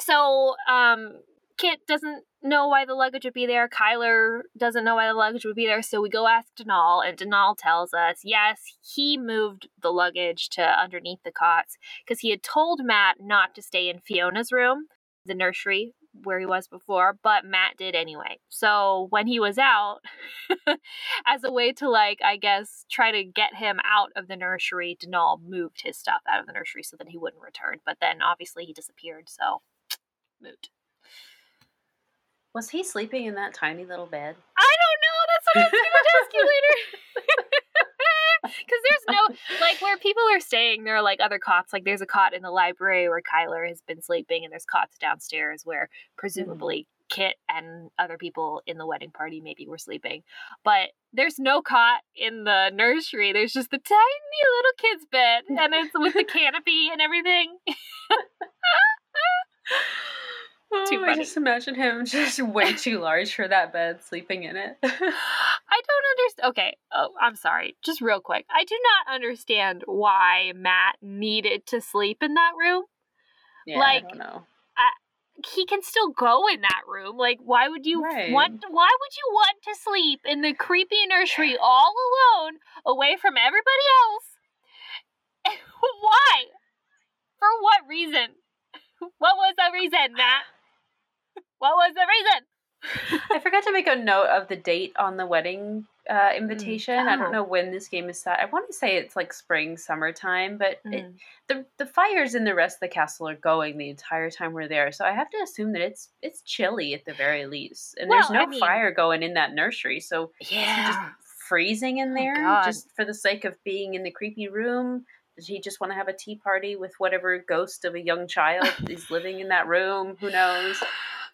so, um Kit doesn't know why the luggage would be there. Kyler doesn't know why the luggage would be there. So we go ask Donal, and Donal tells us, yes, he moved the luggage to underneath the cots because he had told Matt not to stay in Fiona's room, the nursery where he was before, but Matt did anyway. So when he was out, as a way to like, I guess, try to get him out of the nursery, Donal moved his stuff out of the nursery so that he wouldn't return. But then obviously he disappeared, so moot. Was he sleeping in that tiny little bed? I don't know. That's what I was gonna ask you later. Because there's no like where people are staying, there are like other cots. Like there's a cot in the library where Kyler has been sleeping, and there's cots downstairs where mm-hmm. presumably Kit and other people in the wedding party maybe were sleeping. But there's no cot in the nursery. There's just the tiny little kid's bed, and it's with the canopy and everything. Too Oh, I just imagine him just way too large for that bed, sleeping in it. I don't understand. Okay, oh, I'm sorry. Just real quick. I do not understand why Matt needed to sleep in that room. yeah, Like- I don't know. He can still go in that room. Like, why would you Right. want? Why would you want to sleep in the creepy nursery all alone, away from everybody else? why? For what reason? What was the reason, Matt? What was the reason? I forgot to make a note of the date on the wedding uh, invitation. I Oh. don't know when this game is set. I want to say it's like spring, summertime, but it, Mm. the the fires in the rest of the castle are going the entire time we're there. So I have to assume that it's it's chilly at the very least, and there's no I mean- fire going in that nursery. So is he just freezing in Oh, there God. just for the sake of being in the creepy room? Does he just want to have a tea party with whatever ghost of a young child is living in that room? Who knows?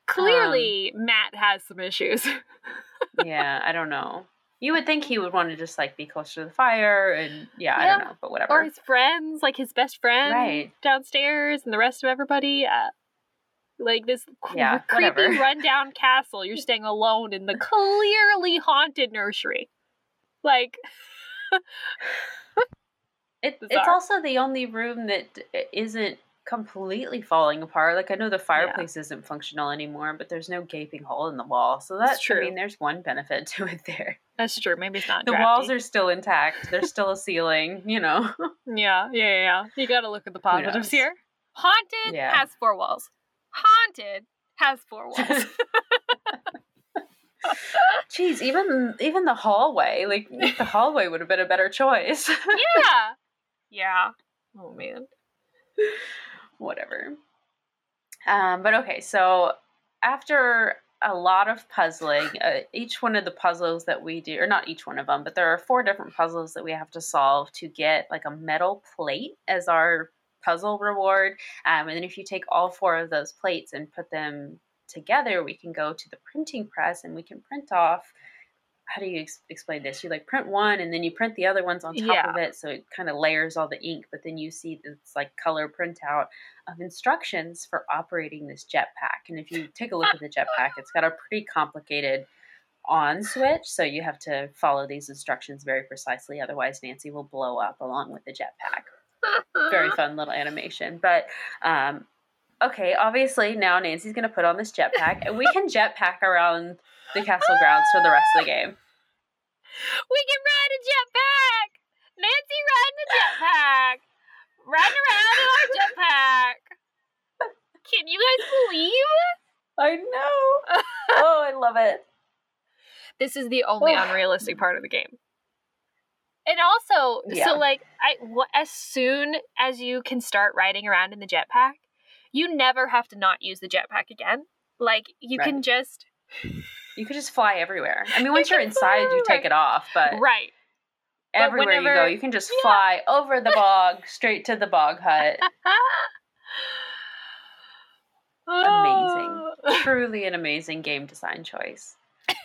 Clearly, Matt has some issues. yeah, I don't know. You would think he would want to just like be closer to the fire, and yeah, I don't know, but whatever. or his friends, like his best friend Right. downstairs, and the rest of everybody. Uh, like this Yeah, creepy whatever. rundown castle. You're staying alone in the clearly haunted nursery. Like, It, it's also the only room that d- isn't completely falling apart. Like I know the fireplace isn't functional anymore, but there's no gaping hole in the wall. So that's true. I mean, there's one benefit to it there. that's true. Maybe it's not. The walls are still intact. There's still a ceiling. You know. Yeah, yeah, yeah. yeah. You got to look at the positives here. Haunted Yeah. has four walls. Haunted has four walls. Jeez, even even the hallway, like the hallway would have been a better choice. yeah. Yeah. Oh man. Whatever. Um, but okay, so after a lot of puzzling, uh, each one of the puzzles that we do, or not each one of them, but there are four different puzzles that we have to solve to get like a metal plate as our puzzle reward. Um, and then if you take all four of those plates and put them together, we can go to the printing press and we can print off. How do you ex- explain this? You like print one and then you print the other ones on top Yeah. of it, so it kind of layers all the ink. But then you see this like color printout of instructions for operating this jetpack. And if you take a look at the jetpack, it's got a pretty complicated on switch, so you have to follow these instructions very precisely. Otherwise, Nancy will blow up along with the jetpack very fun little animation. But um, okay, obviously now Nancy's gonna put on this jetpack, and we can jetpack around the castle grounds for the rest of the game. We can ride a jetpack. Nancy riding a jetpack. Riding around in our jetpack. Can you guys believe? I know. oh, I love it. This is the only oh. unrealistic part of the game. And also, Yeah. so like, I as soon as you can start riding around in the jetpack, you never have to not use the jetpack again. Like you can just You could just fly everywhere. I mean, once you're inside, you take it off, but right. but everywhere you go, you can just Yeah. fly over the bog straight to the bog hut. Amazing. Truly an amazing game design choice.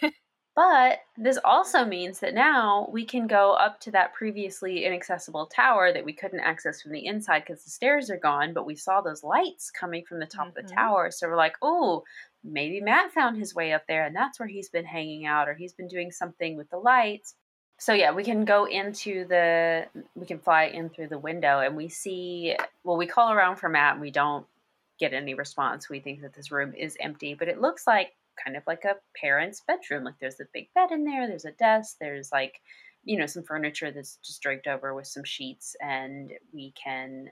but this also means that now we can go up to that previously inaccessible tower that we couldn't access from the inside because the stairs are gone, but we saw those lights coming from the top of Mhm. the tower. So we're like, oh, maybe Matt found his way up there and that's where he's been hanging out or he's been doing something with the lights. So yeah, we can go into the we can fly in through the window and we see well we call around for Matt and we don't get any response. We think that this room is empty, but it looks like kind of like a parent's bedroom. Like there's a big bed in there, there's a desk, there's like, you know, some furniture that's just draped over with some sheets, and we can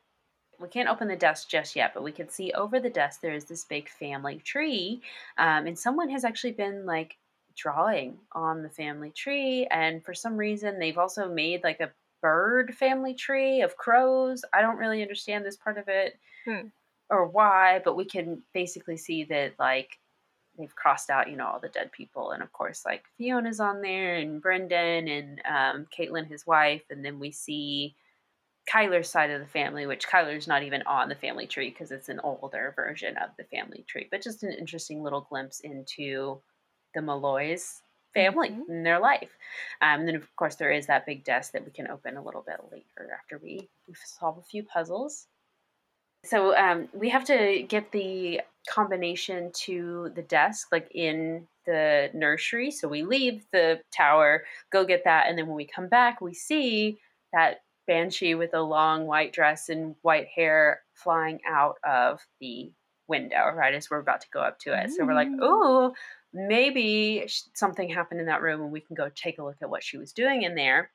we can't open the desk just yet, but we can see over the desk there is this big family tree, um, and someone has actually been like drawing on the family tree, and for some reason they've also made like a bird family tree of crows. I don't really understand this part of it Hmm. or why, but we can basically see that like they've crossed out, you know, all the dead people, and of course, like Fiona's on there, and Brendan, and um, Caitlin, his wife, and then we see Kyler's side of the family, which Kyler's not even on the family tree because it's an older version of the family tree, but just an interesting little glimpse into the Malloys family Mhm. and their life. Um, and then, of course, there is that big desk that we can open a little bit later after we, we solve a few puzzles. So um, we have to get the combination to the desk, like in the nursery. So we leave the tower, go get that, and then when we come back, we see that banshee with a long white dress and white hair flying out of the window right as we're about to go up to it. So we're like, Ooh. oh, maybe something happened in that room, and we can go take a look at what she was doing in there.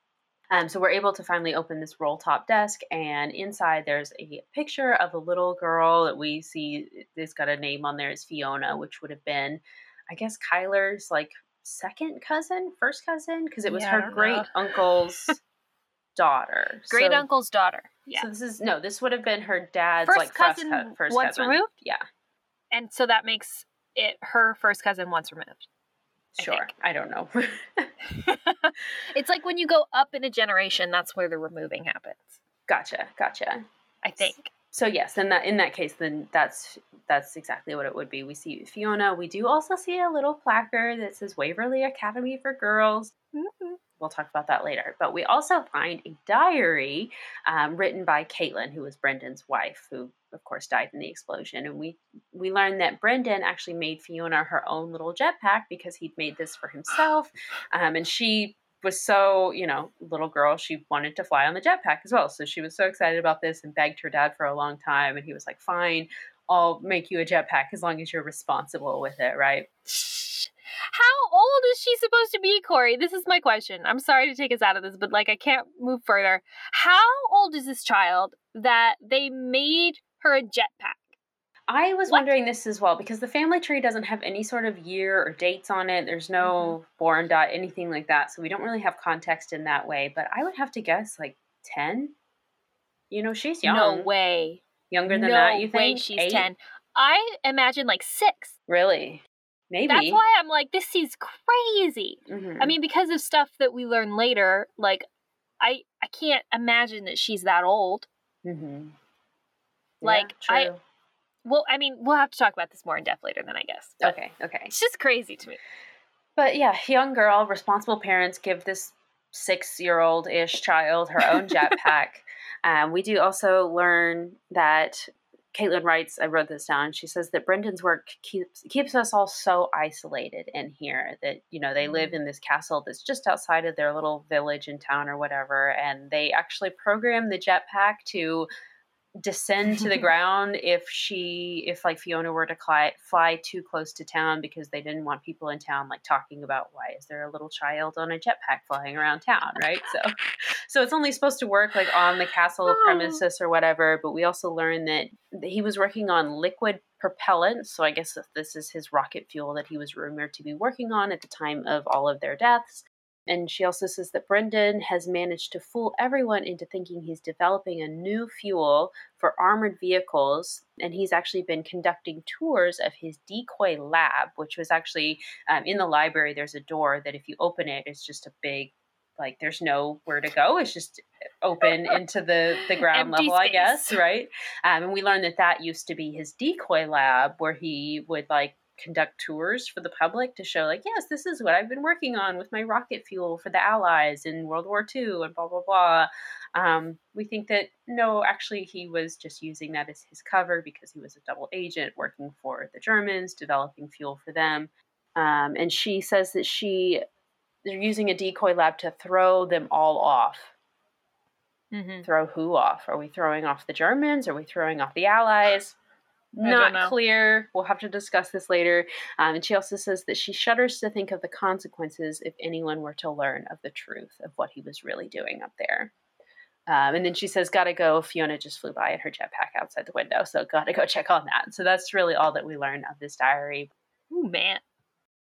Um, so we're able to finally open this roll top desk, and inside there's a picture of a little girl that we see. It's got a name on there It's Fiona, which would have been, I guess, Kyler's like second cousin, first cousin, because it was Yeah, her great uncle's daughter. Great So- uncle's daughter. Yeah. So this is no, this would have been her dad's First like cousin first, cou- first once cousin. removed? Yeah, and so that makes it her first cousin once removed. Sure. think. I don't know. it's like when you go up in a generation, that's where the removing happens. gotcha, gotcha. I think. so yes, then that in that case, then that's that's exactly what it would be. We see Fiona. We do also see a little placard that says Waverly Academy for Girls. Mm-hmm. We'll talk about that later. But we also find a diary um, written by Caitlin, who was Brendan's wife, who of course died in the explosion. And we we learned that Brendan actually made Fiona her own little jetpack because he'd made this for himself, um, and she was so you know little girl she wanted to fly on the jetpack as well. So she was so excited about this and begged her dad for a long time. And he was like fine i'll make you a jetpack as long as you're responsible with it right How old is she supposed to be, Corey? This is my question. I'm sorry to take us out of this, but like I can't move further. How old is this child that they made her a jetpack? I was What? wondering this as well because the family tree doesn't have any sort of year or dates on it. There's no Mm-hmm. born dot anything like that, so we don't really have context in that way. But I would have to guess like ten. You know, she's young. No way. Younger than no that, you way think? she's Eight? 10. I imagine like six. Really? Maybe. That's why I'm like, this is crazy. Mhm. I mean, because of stuff that we learn later, like I I can't imagine that she's that old. Mhm. like, yeah, I- Well, I mean, we'll have to talk about this more in depth later then I guess. But okay, okay. It's just crazy to me. But yeah, young girl, responsible parents give this six year old ish child her own jetpack. um, we do also learn that Caitlin writes, I wrote this down. She says that Brendan's work keeps keeps us all so isolated in here that you know they live mm. in this castle that's just outside of their little village in town or whatever, and they actually program the jetpack to descend to the ground if she if like Fiona were to fly, fly too close to town because they didn't want people in town like talking about why is there a little child on a jetpack flying around town, right? So so it's only supposed to work like on the castle Oh. premises or whatever, but we also learned that he was working on liquid propellant, so I guess this is his rocket fuel that he was rumored to be working on at the time of all of their deaths. And she also says that Brendan has managed to fool everyone into thinking he's developing a new fuel for armored vehicles. And he's actually been conducting tours of his decoy lab, which was actually um, in the library. There's a door that if you open it, it's just a big, like, there's nowhere to go. It's just open into the, the ground level, I guess, right? Um, and we learned that that used to be his decoy lab where he would, like, conduct tours for the public to show like yes this is what i've been working on with my rocket fuel for the allies in world war ii and blah blah blah. Um, we think that no actually he was just using that as his cover because he was a double agent working for the germans developing fuel for them. Um, and she says that she they're using a decoy lab to throw them all off. Mhm. throw who off? Are we throwing off the germans? Are we throwing off the allies not clear. We'll have to discuss this later. Um, and she also says that she shudders to think of the consequences if anyone were to learn of the truth of what he was really doing up there. Um, and then she says, "Gotta go." Fiona just flew by in her jetpack outside the window, so gotta go check on that. So that's really all that we learn of this diary. Oh, man.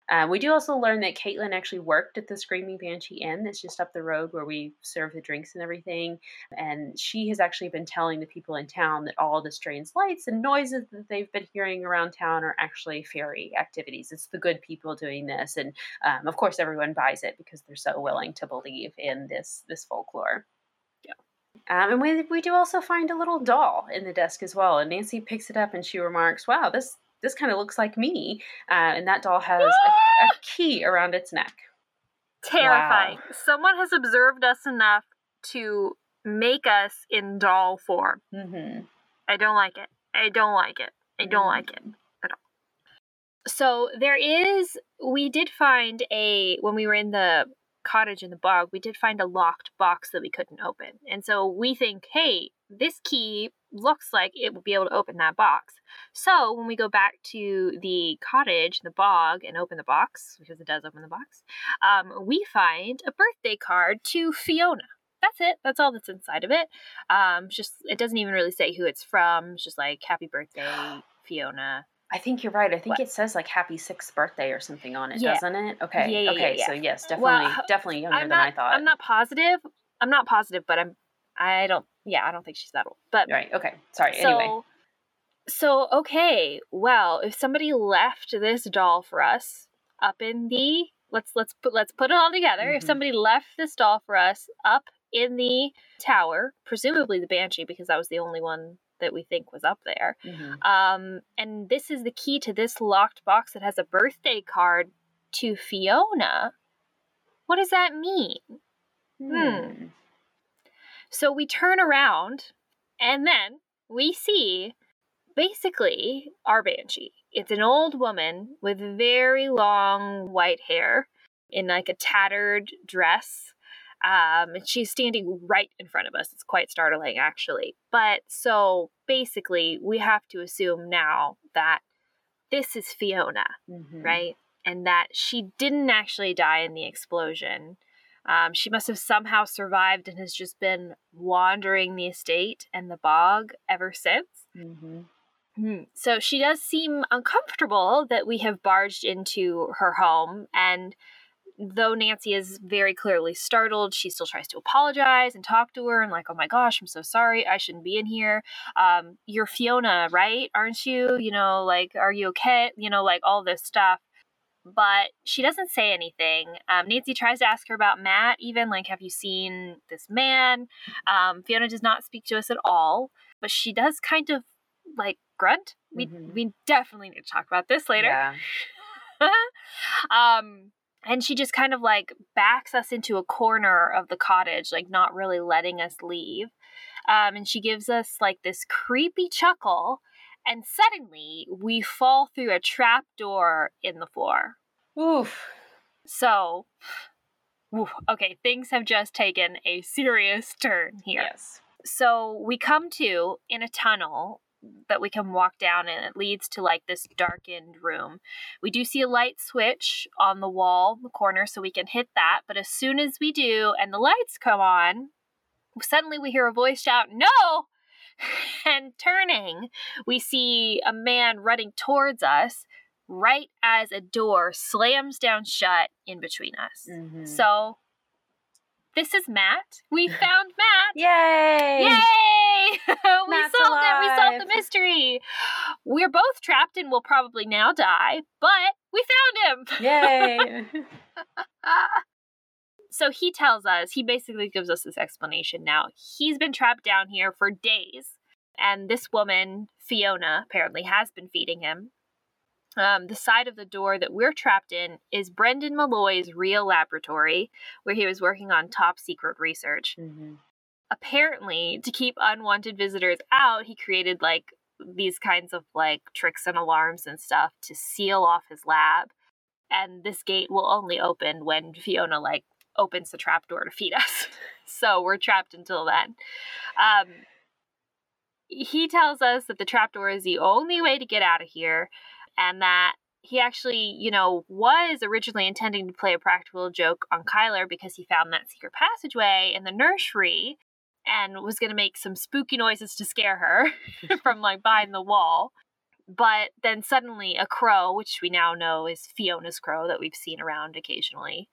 Um, we do also learn that Caitlin actually worked at the Screaming Banshee Inn that's just up the road where we serve the drinks and everything. And she has actually been telling the people in town that all the strange lights and noises that they've been hearing around town are actually fairy activities. It's the good people doing this. And um, of course, everyone buys it because they're so willing to believe in this, this folklore. Um, and we, we do also find a little doll in the desk as well. And Nancy picks it up and she remarks, wow, this this kind of looks like me. Uh, and that doll has a, a key around its neck. Terrifying. Someone has observed us enough to make us in doll form. Mm-hmm. I don't like it. I don't like it. I don't like it at all. So there is we did find a when we were in the cottage in the bog, we did find a locked box that we couldn't open. And so we think, hey, this key looks like it will be able to open that box. So when we go back to the cottage, the bog, and open the box, because it does open the box, um, we find a birthday card to Fiona. That's it. That's all that's inside of it. Um, just it doesn't even really say who it's from. It's just like happy birthday, Fiona. I think you're right. I think What? it says like happy sixth birthday or something on it, Yeah. doesn't it? Okay. Yeah, yeah, okay. So yes, definitely, Well, definitely younger I'm than not. I thought. I'm not positive. I'm not positive, but I'm. I don't. Yeah, I don't think she's that old. But Right. Okay. Sorry. so, anyway. so okay. Well, if somebody left this doll for us up in the let's let's put let's put it all together. If Mhm. somebody left this doll for us up in the tower, presumably the banshee, because that was the only one that we think was up there. Mhm. Um, and this is the key to this locked box that has a birthday card to Fiona. What does that mean? Hmm. So we turn around and then we see basically our banshee. It's an old woman with very long white hair in like a tattered dress. Um, and she's standing right in front of us. It's quite startling, actually. But so basically, we have to assume now that this is Fiona Mhm. right? And that she didn't actually die in the explosion. Um, she must have somehow survived and has just been wandering the estate and the bog ever since. Mhm. Hmm. So she does seem uncomfortable that we have barged into her home. And though Nancy is very clearly startled, she still tries to apologize and talk to her and, like, oh my gosh, I'm so sorry. I shouldn't be in here. Um, you're Fiona, right? Aren't you? You know, like, are you okay? You know, like all this stuff. But she doesn't say anything. Um, Nancy tries to ask her about Matt, even like, have you seen this man? Um, Fiona does not speak to us at all, but she does kind of like grunt. We Mhm. we definitely need to talk about this later. Yeah. um and she just kind of like backs us into a corner of the cottage like not really letting us leave um and she gives us like this creepy chuckle and suddenly we fall through a trap door in the floor Oof. so oof, okay things have just taken a serious turn here Yes. So we come to in a tunnel that we can walk down and it leads to like this darkened room. We do see a light switch on the wall, the corner, so we can hit that. But as soon as we do and the lights come on, suddenly we hear a voice shout, No! And turning, we see a man running towards us right as a door slams down shut in between us. Mhm. So this is Matt. We found Matt. Yay! Yay! we Matt's solved it. We solved the mystery. We're both trapped and will probably now die, but we found him. Yay! So he tells us, he basically gives us this explanation now. He's been trapped down here for days, and this woman, Fiona, apparently has been feeding him. Um, the side of the door that we're trapped in is Brendan Malloy's real laboratory, where he was working on top secret research. Mhm. apparently to keep unwanted visitors out he created like these kinds of like tricks and alarms and stuff to seal off his lab and this gate will only open when fiona like opens the trap door to feed us so we're trapped until then um he tells us that the trapdoor is the only way to get out of here and that he actually, you know, was originally intending to play a practical joke on Kyler because he found that secret passageway in the nursery and was going to make some spooky noises to scare her from like behind the wall. But then suddenly a crow, which we now know is Fiona's crow that we've seen around occasionally,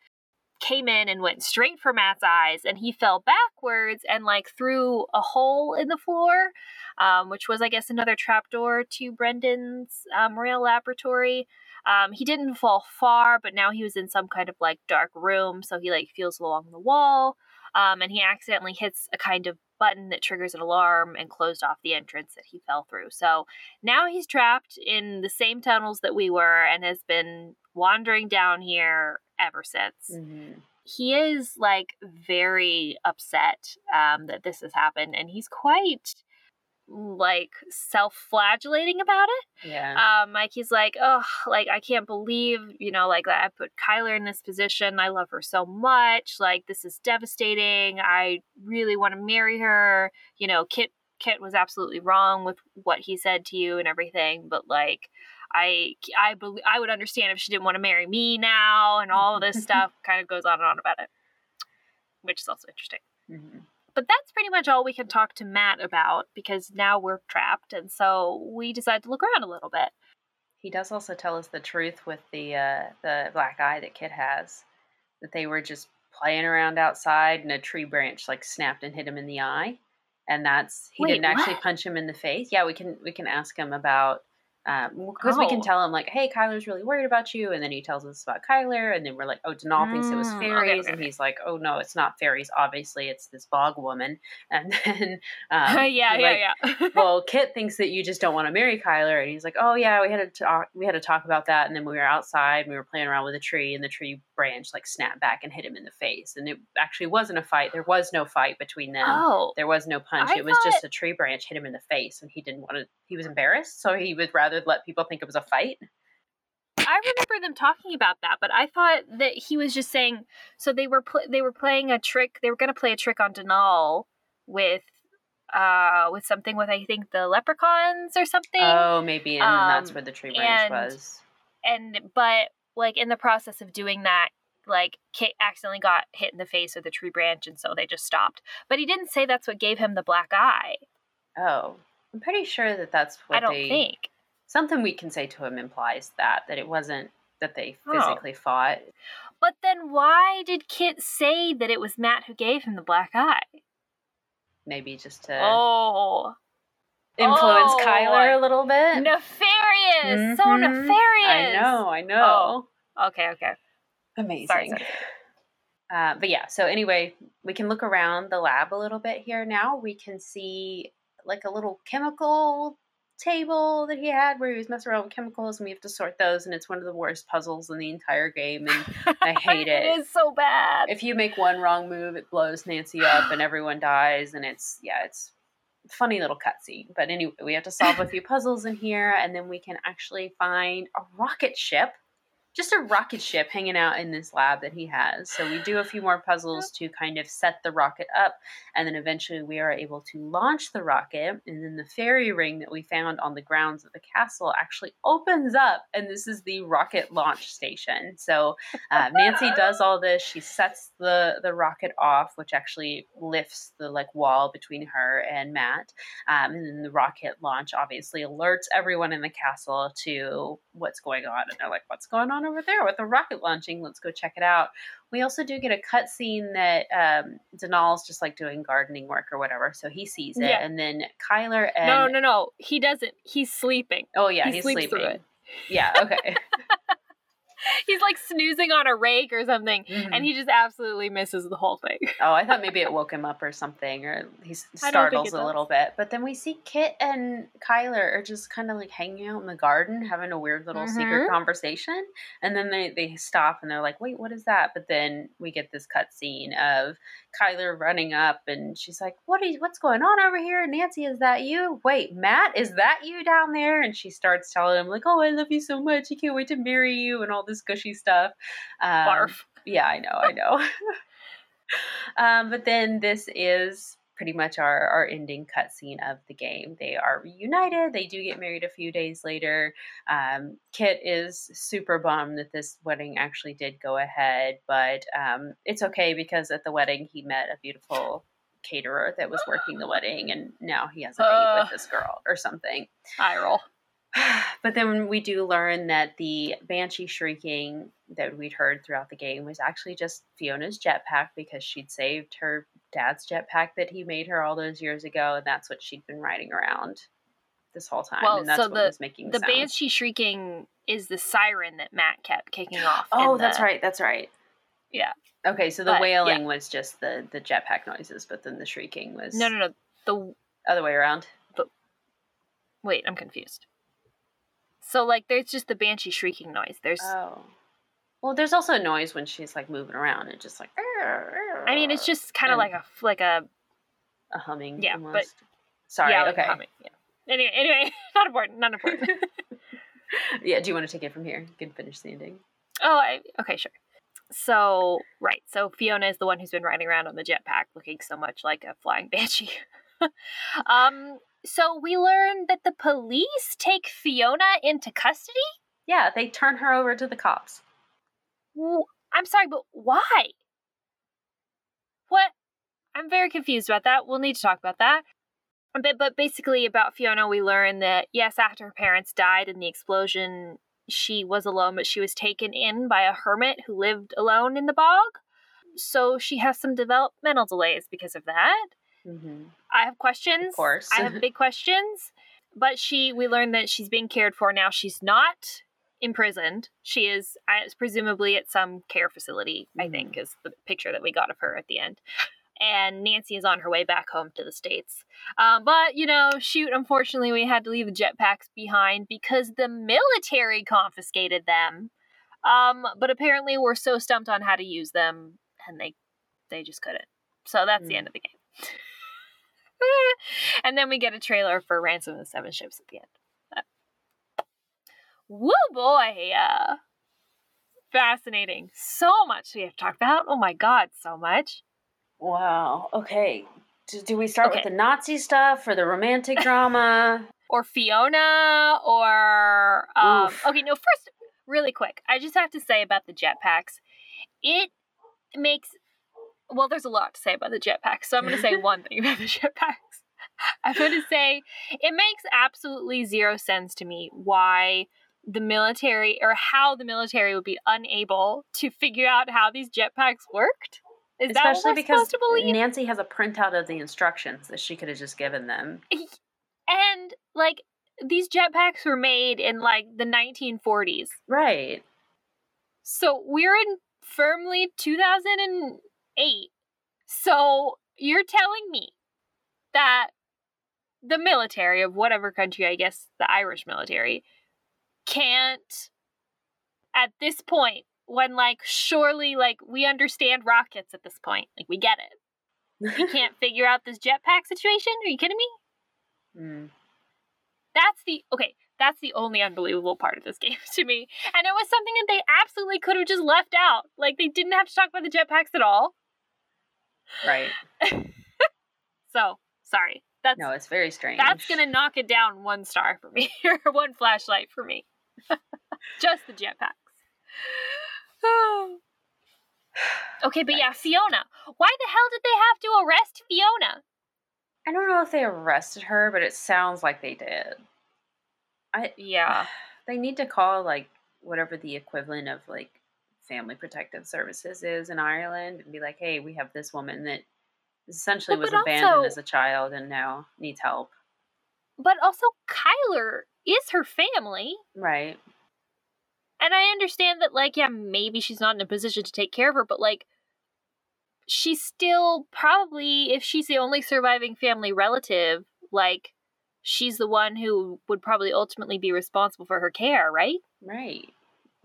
came in and went straight for Matt's eyes and he fell backwards and like through a hole in the floor, um, which was, I guess, another trapdoor to Brendan's um, real laboratory. Um, he didn't fall far, but now he was in some kind of like dark room, so he like feels along the wall, um, and he accidentally hits a kind of button that triggers an alarm and closed off the entrance that he fell through. So now he's trapped in the same tunnels that we were and has been wandering down here ever since. Mhm. he is like very upset um, that this has happened and he's quite like self-flagellating about it. Yeah. um like he's like oh like i can't believe you know like that i put kyler in this position. I love her so much. Like this is devastating. I really want to marry her. You know kit kit was absolutely wrong with what he said to you and everything but like i i believe i would understand if she didn't want to marry me now and all of this stuff kind of goes on and on about it which is also interesting Mhm. but that's pretty much all we can talk to Matt about because now we're trapped, and so we decide to look around a little bit. He does also tell us the truth with the uh, the black eye that Kit has, that they were just playing around outside and a tree branch like snapped and hit him in the eye, and that's he Wait, didn't actually what? punch him in the face. Yeah, we can we can ask him about because we can Oh. tell him like, hey, Kyler's really worried about you, and then he tells us about Kyler, and then we're like, oh, Donal thinks it was Mm, okay, fairies, okay, and he's like, oh no, it's not fairies. Obviously, it's this bog woman, and then um, yeah, like, yeah, yeah. well, Kit thinks that you just don't want to marry Kyler, and he's like, "Oh yeah, we had to talk. We had to talk about that." And then we were outside, and we were playing around with a tree, and the tree branch like snapped back and hit him in the face. And it actually wasn't a fight. There was no fight between them. oh, There was no punch. I it was just a tree branch hit him in the face, and he didn't want to. He was embarrassed, so he would rather let people think it was a fight. I remember them talking about that, but I thought that he was just saying. So they were pl- they were playing a trick. They were going to play a trick on Donal with uh with something with I think the leprechauns or something. Oh, maybe, and then that's Um, where the tree branch and- was. and but like in the process of doing that like Kit accidentally got hit in the face with a tree branch and so they just stopped but he didn't say that's what gave him the black eye Oh, I'm pretty sure that that's what i don't they. think Something we can say to him implies that that it wasn't that they Oh. physically fought. but then why did kit say that it was matt who gave him the black eye Maybe just to oh influence Oh. Kyler a little bit. nefarious so Mhm. nefarious I know, I know. okay okay Amazing. sorry, sorry. Uh, but yeah, so anyway, we can look around the lab a little bit here now. We can see like a little chemical table that he had where he was messing around with chemicals and we have to sort those and it's one of the worst puzzles in the entire game and I hate it. it is so bad if you make one wrong move it blows Nancy up and everyone dies and it's yeah, it's a funny little cutscene. But anyway, we have to solve a few puzzles in here and then we can actually find a rocket ship just a rocket ship hanging out in this lab that he has. So we do a few more puzzles to kind of set the rocket up, and then eventually we are able to launch the rocket. And then the fairy ring that we found on the grounds of the castle actually opens up, and this is the rocket launch station. So uh, Nancy does all this. She sets the the rocket off, which actually lifts the like wall between her and Matt. Um, and then the rocket launch obviously alerts everyone in the castle to what's going on, and they're like, "What's going on?" Over there with the rocket launching. Let's go check it out. We also do get a cutscene that um, Donal's just like doing gardening work or whatever, so he sees it, yeah. and then Kyler and no, no, no, he doesn't. He's sleeping. Oh yeah, he he's sleeping. Yeah, okay. he's like snoozing on a rake or something, Mhm. and he just absolutely misses the whole thing. Oh, I thought maybe it woke him up or something, or he startles a little bit. But then we see Kit and Kyler are just kind of like hanging out in the garden, having a weird little secret Mhm. conversation. And then they, they stop and they're like, wait, what is that? But then we get this cut scene of Kyler running up and she's like, what is, what's going on over here? Nancy, is that you? Wait, Matt, is that you down there? And she starts telling him, like, oh, I love you so much. I can't wait to marry you and all this gushy stuff. Um, Barf. yeah, I know, I know. um, but then this is pretty much our, our ending cutscene of the game. They are reunited. They do get married a few days later. Um, Kit is super bummed that this wedding actually did go ahead, but um, it's okay because at the wedding he met a beautiful caterer that was working the wedding, and now he has a date Uh. with this girl or something. Eye roll. But then we do learn that the banshee shrieking that we'd heard throughout the game was actually just Fiona's jetpack because she'd saved her dad's jetpack that he made her all those years ago, and that's what she'd been riding around this whole time. Well, and that's so what the- was making The sound. banshee shrieking is the siren that Matt kept kicking off. Oh, that's the- right. That's right. Yeah. Okay, so the But, wailing was just the the jetpack noises, but then the shrieking was No, no, no. The other way around. wait, I'm confused. So like, there's just the banshee shrieking noise. There's, Oh. Well, there's also a noise when she's like moving around and just like. I mean, it's just kind of like a like a a humming. Yeah, but- sorry. yeah, like okay. humming, yeah. Anyway, anyway, not important. Not important. yeah. Do you want to take it from here? You can finish the ending. Oh, I, okay, sure. So, right. So Fiona is the one who's been riding around on the jetpack looking so much like a flying banshee. um, so we learned that the police take Fiona into custody? Yeah, they turn her over to the cops. I'm sorry, but why? What? I'm very confused about that. We'll need to talk about that. But, but basically, about Fiona, we learn that yes, after her parents died in the explosion, she was alone, but she was taken in by a hermit who lived alone in the bog. So she has some developmental delays because of that. Mm-hmm. I have questions. Of course. I have big questions. But she, we learned that she's being cared for now. She's not imprisoned. She is presumably at some care facility. I Mhm. think is the picture that we got of her at the end. And Nancy is on her way back home to the states. Um, but you know, shoot, unfortunately, we had to leave the jetpacks behind because the military confiscated them. Um, but apparently, we're so stumped on how to use them, and they they just couldn't. So that's the Mm. end of the game. and then we get a trailer for Ransom of the Seven Ships at the end. Woo boy! Uh, fascinating. So much we have to talk about. Oh my god, so much. Wow. Okay. Do, do we start with the Nazi stuff or the romantic drama? Or Fiona, or um, okay. No, first, really quick, I just have to say about the jetpacks. It makes well, there's a lot to say about the jetpacks, so I'm going to say one thing about the jetpacks. I'm going to say it makes absolutely zero sense to me why the military or how the military would be unable to figure out how these jetpacks worked. Is that Especially because supposed to believe? Nancy has a printout of the instructions that she could have just given them. And like these jetpacks were made in like the 1940s. Right. So we're in firmly 2008. So you're telling me that the military of whatever country, I guess the Irish military, can't at this point when like surely like we understand rockets at this point. Like we get it. You can't figure out this jetpack situation? Are you kidding me? Mm. That's the okay. That's the only unbelievable part of this game to me. And it was something that they absolutely could have just left out. Like they didn't have to talk about the jetpacks at all. Right. so, sorry. That's No, it's very strange. that's going to knock it down one star for me or one flashlight for me. just the jetpacks. okay, but yeah, Fiona. Why the hell did they have to arrest Fiona? I don't know if they arrested her, but it sounds like they did. I Yeah. they need to call like whatever the equivalent of like family protective services is in Ireland and be like, hey, we have this woman that essentially Well, was abandoned also- as a child and now needs help. But also, Kyler is her family. Right. And I understand that, like, yeah, maybe she's not in a position to take care of her, but, like, she's still probably, if she's the only surviving family relative, like, she's the one who would probably ultimately be responsible for her care, right? Right.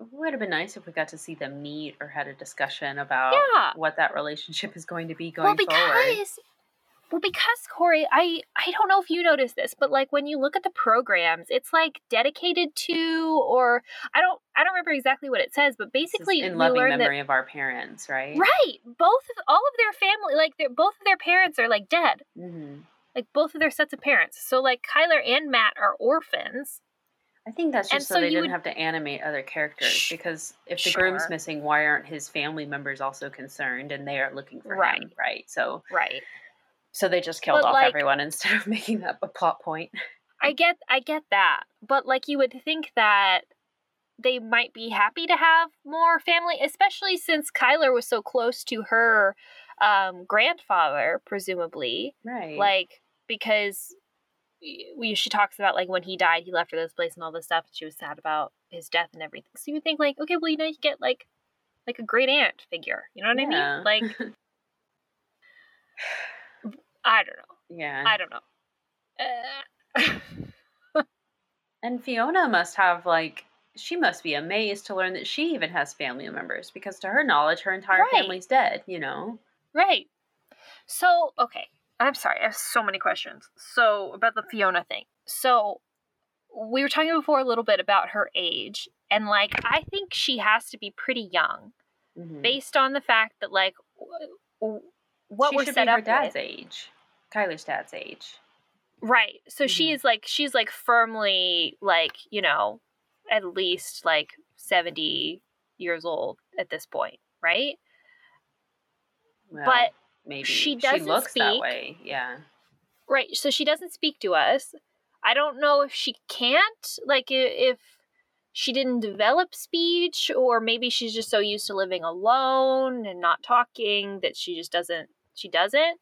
It would have been nice if we got to see them meet or had a discussion about Yeah. what that relationship is going to be going well, forward. because. Well, because Corey, I I don't know if you noticed this, but like when you look at the programs, it's like dedicated to, or I don't I don't remember exactly what it says, but basically in loving learn that memory of our parents, right? Right. Both of all of their family, like their both of their parents are like dead. hmm Like both of their sets of parents. So like Kyler and Matt are orphans. I think that's just so, so they didn't would- have to animate other characters because if the groom's missing, why aren't his family members also concerned and they are looking for Right. him, right? So Right. so they just killed But, off like- everyone instead of making that a plot point. I get I get that. But like you would think that they might be happy to have more family, especially since Kyler was so close to her um, grandfather, presumably. Right. Like because we she talks about like when he died, he left her this place and all this stuff, and she was sad about his death and everything. So you would think like, okay, well, you know, you get like like a great aunt figure. You know what I mean? Like I don't know. yeah. I don't know. Uh, And Fiona must have like she must be amazed to learn that she even has family members because to her knowledge her entire Right. family's dead, you know. right. So okay, I'm sorry. I have so many questions. So about the Fiona thing. So we were talking before a little bit about her age, and like I think she has to be pretty young. Mhm. based on the fact that like w- w- what she we're set up her dad's with, age. Kyler's dad's age. right so she Mhm. is like she's like firmly like you know at least like 70 years old at this point right But maybe she doesn't looks that speak. way. Yeah. right so she doesn't speak to us i don't know if she can't like if she didn't develop speech or maybe she's just so used to living alone and not talking that she just doesn't she doesn't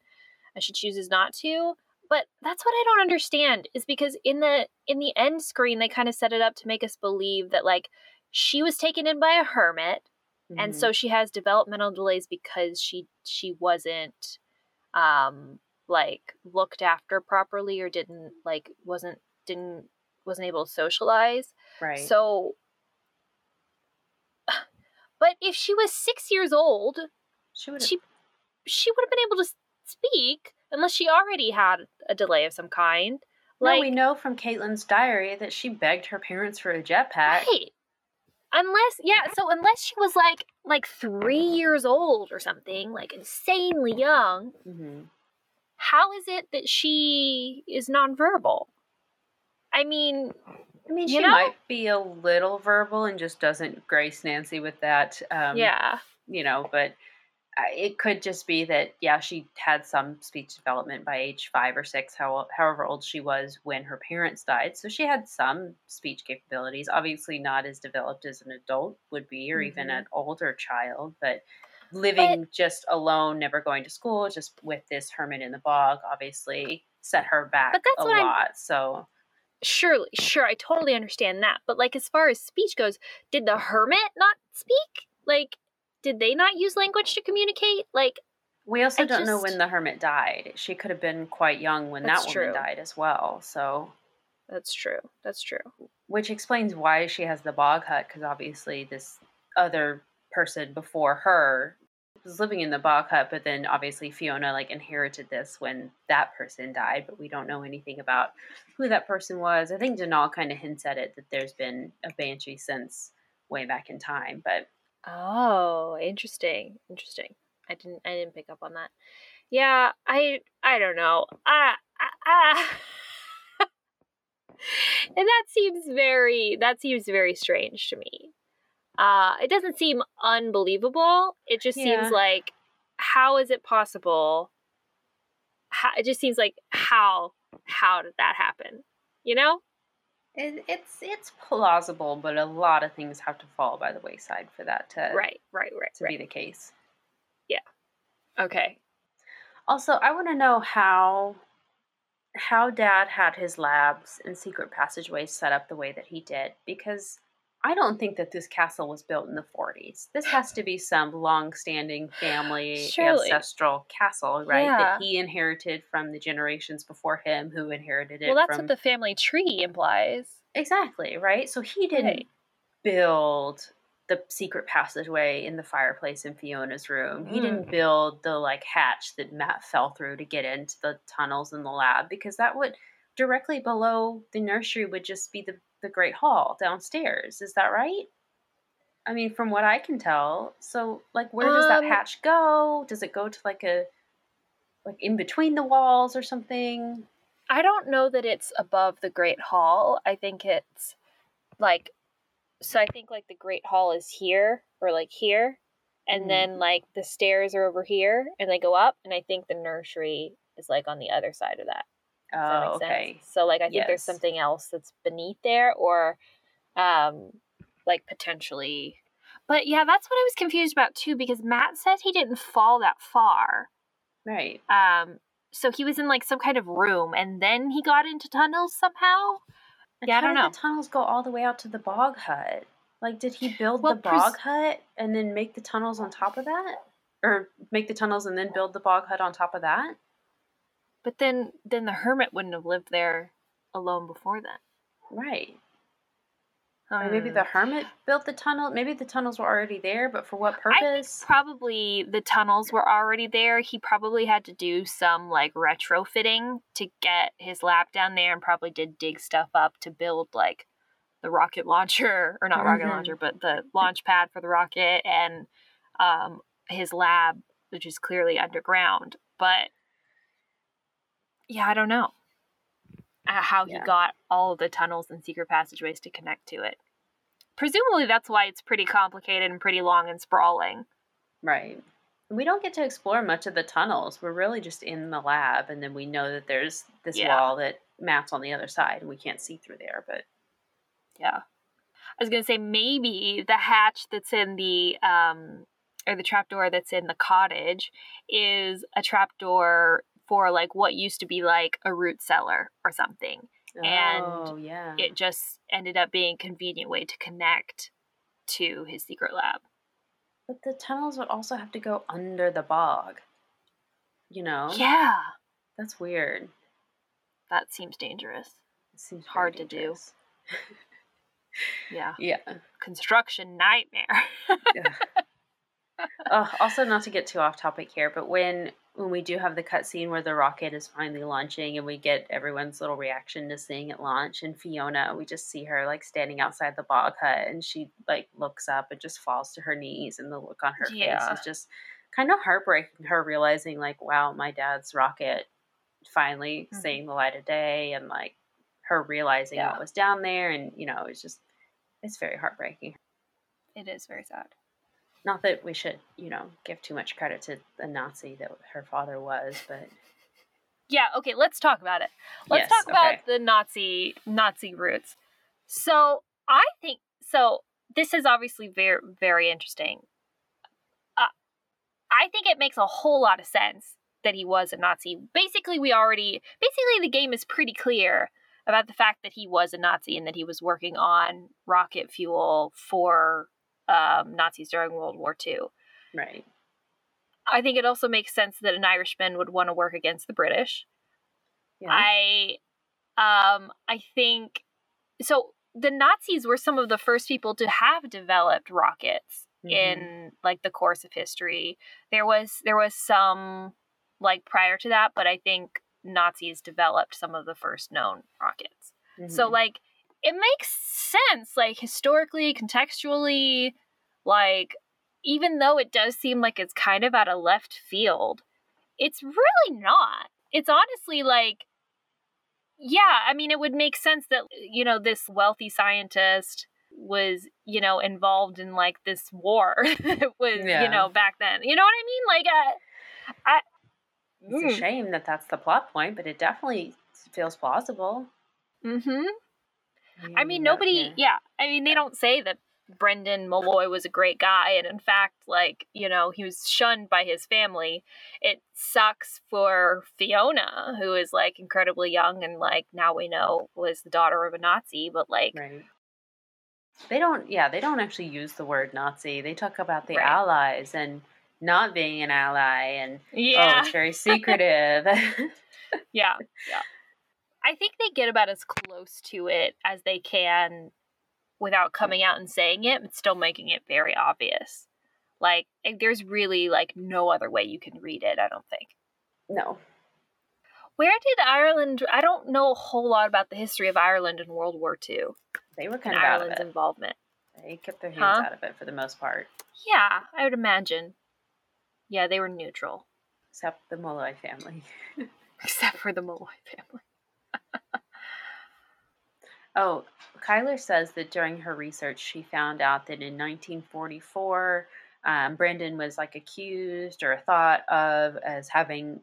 and she chooses not to but that's what i don't understand is because in the in the end screen they kind of set it up to make us believe that like she was taken in by a hermit and Mhm. so she has developmental delays because she she wasn't um like looked after properly or didn't like wasn't didn't wasn't able to socialize right. so but if she was 6 years old she would she she would have been able to speak unless she already had a delay of some kind No, like we know from Caitlin's diary that she begged her parents for a jetpack. Right. Unless yeah, so unless she was like like three years old or something, like insanely young, hmm how is it that she is nonverbal? I mean, I mean, she know? might be a little verbal and just doesn't grace Nancy with that. Um, yeah. You know, but it could just be that, yeah, she had some speech development by age five or six, how, however old she was when her parents died. So she had some speech capabilities, obviously not as developed as an adult would be, or even Mhm. an older child, but living just alone, never going to school, just with this hermit in the bog, obviously set her back But that's a what I'm- So Surely, sure, I totally understand that. But like as far as speech goes, did the hermit not speak? Like, did they not use language to communicate? Like, We also I don't know when the hermit died. She could have been quite young when That's that woman true. died as well. So, that's true. That's true. which explains why she has the bog hut because obviously this other person before her was living in the bog hut, but then obviously Fiona like inherited this when that person died, but we don't know anything about who that person was. I think Donal kind of hints at it that there's been a banshee since way back in time, but Oh, interesting. Interesting. I didn't I didn't pick up on that. Yeah, I I don't know. Ah, ah, ah. and that seems very that seems very strange to me. Uh it doesn't seem unbelievable. It just Yeah. seems like how is it possible? How, it just seems like how how did that happen? You know? It, it's it's plausible, but a lot of things have to fall by the wayside for that to Right, right, right, to right. be the case. Yeah. Okay. Also, I want to know how how dad had his labs and secret passageways set up the way that he did because I don't think that this castle was built in the 40s. This has to be some long-standing family Surely. ancestral castle, right? Yeah. That he inherited from the generations before him who inherited it Well, that's from what the family tree implies. Exactly, right? So he didn't Right. build the secret passageway in the fireplace in Fiona's room. He Mm. didn't build the like hatch that Matt fell through to get into the tunnels in the lab because that would directly below the nursery would just be the, the great hall downstairs. Is that right? I mean, from what I can tell. So like where does that Um, hatch go? Does it go to like a like in between the walls or something? I don't know that it's above the Great Hall. I think it's like so I think like the Great Hall is here or like here and Mhm. then like the stairs are over here and they go up and I think the nursery is like on the other side of that. Does that Oh, okay. sense? So like I think Yes. there's something else that's beneath there or um like potentially but yeah, that's what I was confused about too because Matt said he didn't fall that far. Right. Um, so he was in like some kind of room, and then he got into tunnels somehow. And Yeah, I don't did know. the tunnels go all the way out to the bog hut? Like, did he build Well, the pres- bog hut and then make the tunnels on top of that, or make the tunnels and then build the bog hut on top of that? But then, then the hermit wouldn't have lived there alone before then. Right. Or maybe the hermit built the tunnel. Maybe the tunnels were already there, but for what purpose? probably the tunnels were already there. He probably had to do some like retrofitting to get his lab down there, and probably did dig stuff up to build like the rocket launcher, or not rocket Mhm. launcher, but the launch pad for the rocket, and um, his lab, which is clearly underground. But yeah, I don't know uh, how he Yeah. got all the tunnels and secret passageways to connect to it. Presumably, that's why it's pretty complicated and pretty long and sprawling. Right. We don't get to explore much of the tunnels. We're really just in the lab, and then we know that there's this Yeah. wall that maps on the other side, and we can't see through there. But Yeah. I was gonna say maybe the hatch that's in the um or the trapdoor that's in the cottage is a trapdoor for like what used to be like a root cellar or something. And oh yeah, It just ended up being a convenient way to connect to his secret lab. But the tunnels would also have to go under the bog. You know? Yeah. That's weird. That seems dangerous. It seems Hard to do. Yeah. Yeah. Construction nightmare. uh, also, not to get too off topic here, but when when we do have the cutscene where the rocket is finally launching and we get everyone's little reaction to seeing it launch, and Fiona, we just see her like standing outside the bog hut, and she like looks up and just falls to her knees, and the look on her Yeah. face is just kind of heartbreaking. Her realizing like, wow, my dad's rocket finally Mhm. seeing the light of day, and like her realizing Yeah. what was down there, and you know, it's just it's very heartbreaking. it is very sad. Not that we should, you know, give too much credit to the Nazi that her father was, but Yeah, okay, let's talk about it. Let's Yes, talk about okay. the Nazi Nazi roots. So, I think so this is obviously very very interesting. Uh, I think it makes a whole lot of sense that he was a Nazi. Basically, we already basically the game is pretty clear about the fact that he was a Nazi and that he was working on rocket fuel for um, Nazis during World War II. right. I think it also makes sense that an Irishman would want to work against the British. Yeah. I um I think so the Nazis were some of the first people to have developed rockets mm-hmm. in like the course of history. There was there was some like prior to that, but I think Nazis developed some of the first known rockets. Mm-hmm. So like it makes sense like historically, contextually, like even though it does seem like it's kind of out of left field, it's really not. It's honestly like yeah, I mean it would make sense that you know this wealthy scientist was you know involved in like this war that was yeah. you know back then you know what i mean like uh, i it's mm. a shame that that's the plot point but it definitely feels plausible mm-hmm i mean nobody yeah i mean they don't say that brendan malloy was a great guy and in fact like you know he was shunned by his family it sucks for fiona who is like incredibly young and like now we know was the daughter of a nazi but like right. They don't, yeah, they don't actually use the word Nazi. They talk about the right. allies and not being an ally, and oh, yeah, oh, it's very secretive. yeah, yeah. I think they get about as close to it as they can without coming out and saying it, but still making it very obvious. Like, there's really like no other way you can read it. I don't think. No. Where did Ireland? I don't know a whole lot about the history of Ireland in World War II. They were kind of Ireland's out of it. involvement. They kept their hands huh? out of it for the most part. Yeah, I would imagine. Yeah, they were neutral. Except the Malloy family. Except for the Malloy family. Oh, Kyler says that during her research, she found out that in 1944, um, Brendan was like accused or thought of as having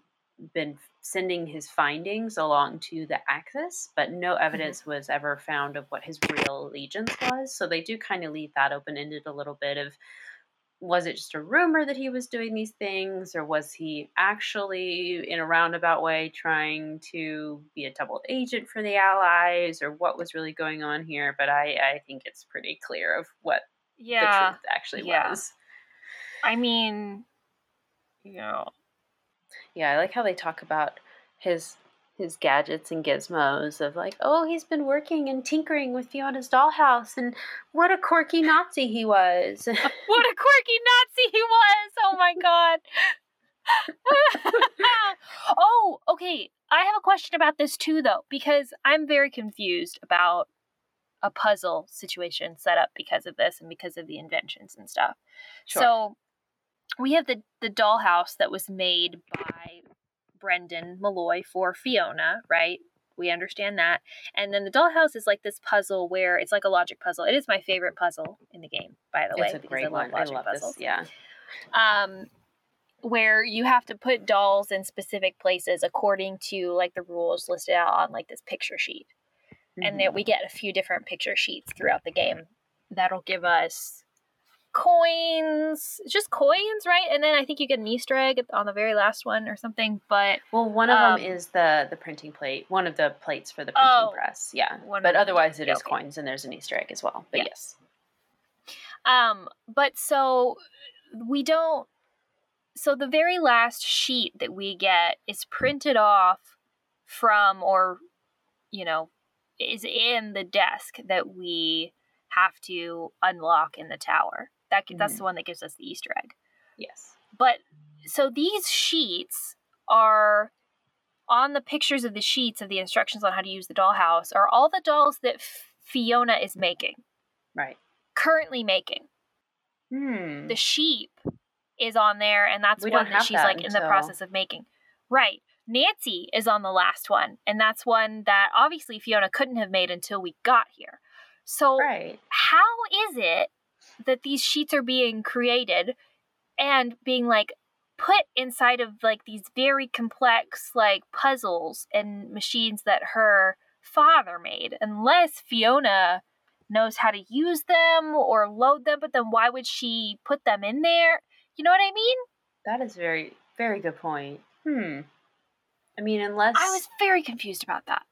been sending his findings along to the Axis, but no mm-hmm. evidence mm-hmm. was ever found of what his real allegiance was. So they do kind of leave that open ended a little bit of was it just a rumor that he was doing these things, or was he actually, in a roundabout way, trying to be a double agent for the Allies, or what was really going on here? But I, I think it's pretty clear of what yeah, the truth actually yeah. was. I mean, you know, yeah, I like how they talk about his his gadgets and gizmos of like, oh, he's been working and tinkering with Fiona's dollhouse, and what a quirky Nazi he was. what a quirky Nazi he was! Oh my god. oh, okay. I have a question about this too, though, because I'm very confused about a puzzle situation set up because of this and because of the inventions and stuff. Sure. So we have the the dollhouse that was made by Brendan Malloy for Fiona, right? We understand that. And then the dollhouse is like this puzzle where it's like a logic puzzle. It is my favorite puzzle in the game, by the it's way. It's a great I one. I love puzzles. this. Yeah. Um, where you have to put dolls in specific places according to like the rules listed out on like this picture sheet. Mm-hmm. And then we get a few different picture sheets throughout the game that'll give us coins, just coins, right? And then I think you get an Easter egg on the very last one or something. But well, one of um, them is the the printing plate, one of the plates for the printing oh, press. Yeah, but otherwise it is okay. coins, and there's an Easter egg as well. But yes. yes. Um, but so we don't. So the very last sheet that we get is printed off from, or you know, is in the desk that we have to unlock in the tower. That mm-hmm. that's the one that gives us the Easter egg. Yes. But so these sheets are on the pictures of the sheets of the instructions on how to use the dollhouse are all the dolls that Fiona is making. Right. Currently making. Hmm. The sheep is on there, and that's we one that she's that like until... in the process of making. Right. Nancy is on the last one, and that's one that obviously Fiona couldn't have made until we got here. So, right. how is it that these sheets are being created and being like put inside of like these very complex like puzzles and machines that her father made. Unless Fiona knows how to use them or load them but then why would she put them in there? You know what i mean? That is very very good point. Hmm. I mean unless i was very confused about that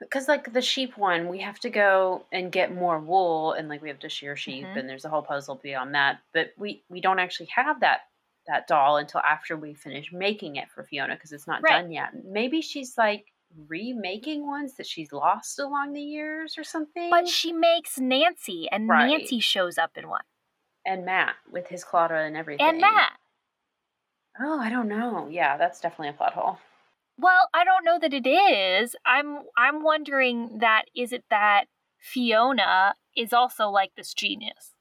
because like the sheep one we have to go and get more wool and like we have to shear sheep mm-hmm. and there's a whole puzzle beyond that but we we don't actually have that that doll until after we finish making it for fiona because it's not right. done yet maybe she's like remaking ones that she's lost along the years or something but she makes nancy and right. nancy shows up in one And Matt with his Claudia and everything. And Matt. Oh, I don't know. Yeah, that's definitely a plot hole. Well, I don't know that it is. I'm I'm wondering that is it that Fiona is also like this genius.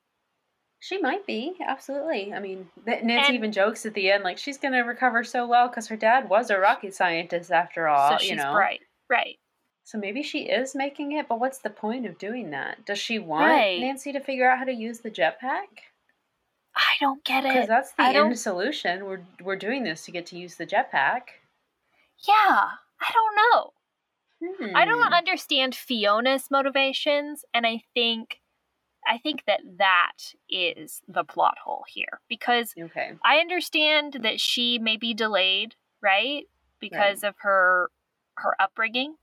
She might be, absolutely. I mean, Nancy And- even jokes at the end, like she's going to recover so well because her dad was a rocket scientist after all. so you know, bright. Right. So maybe she is making it, but what's the point of doing that? Does she want Right. Nancy to figure out how to use the jetpack? I don't get it. Because that's the I don't- end solution. We're we're doing this to get to use the jetpack. Yeah. I don't know. I Hmm. don't understand Fiona's motivations, and I think I think that that is the plot hole here because Okay. I understand that she may be delayed, right? Because of her her upbringing.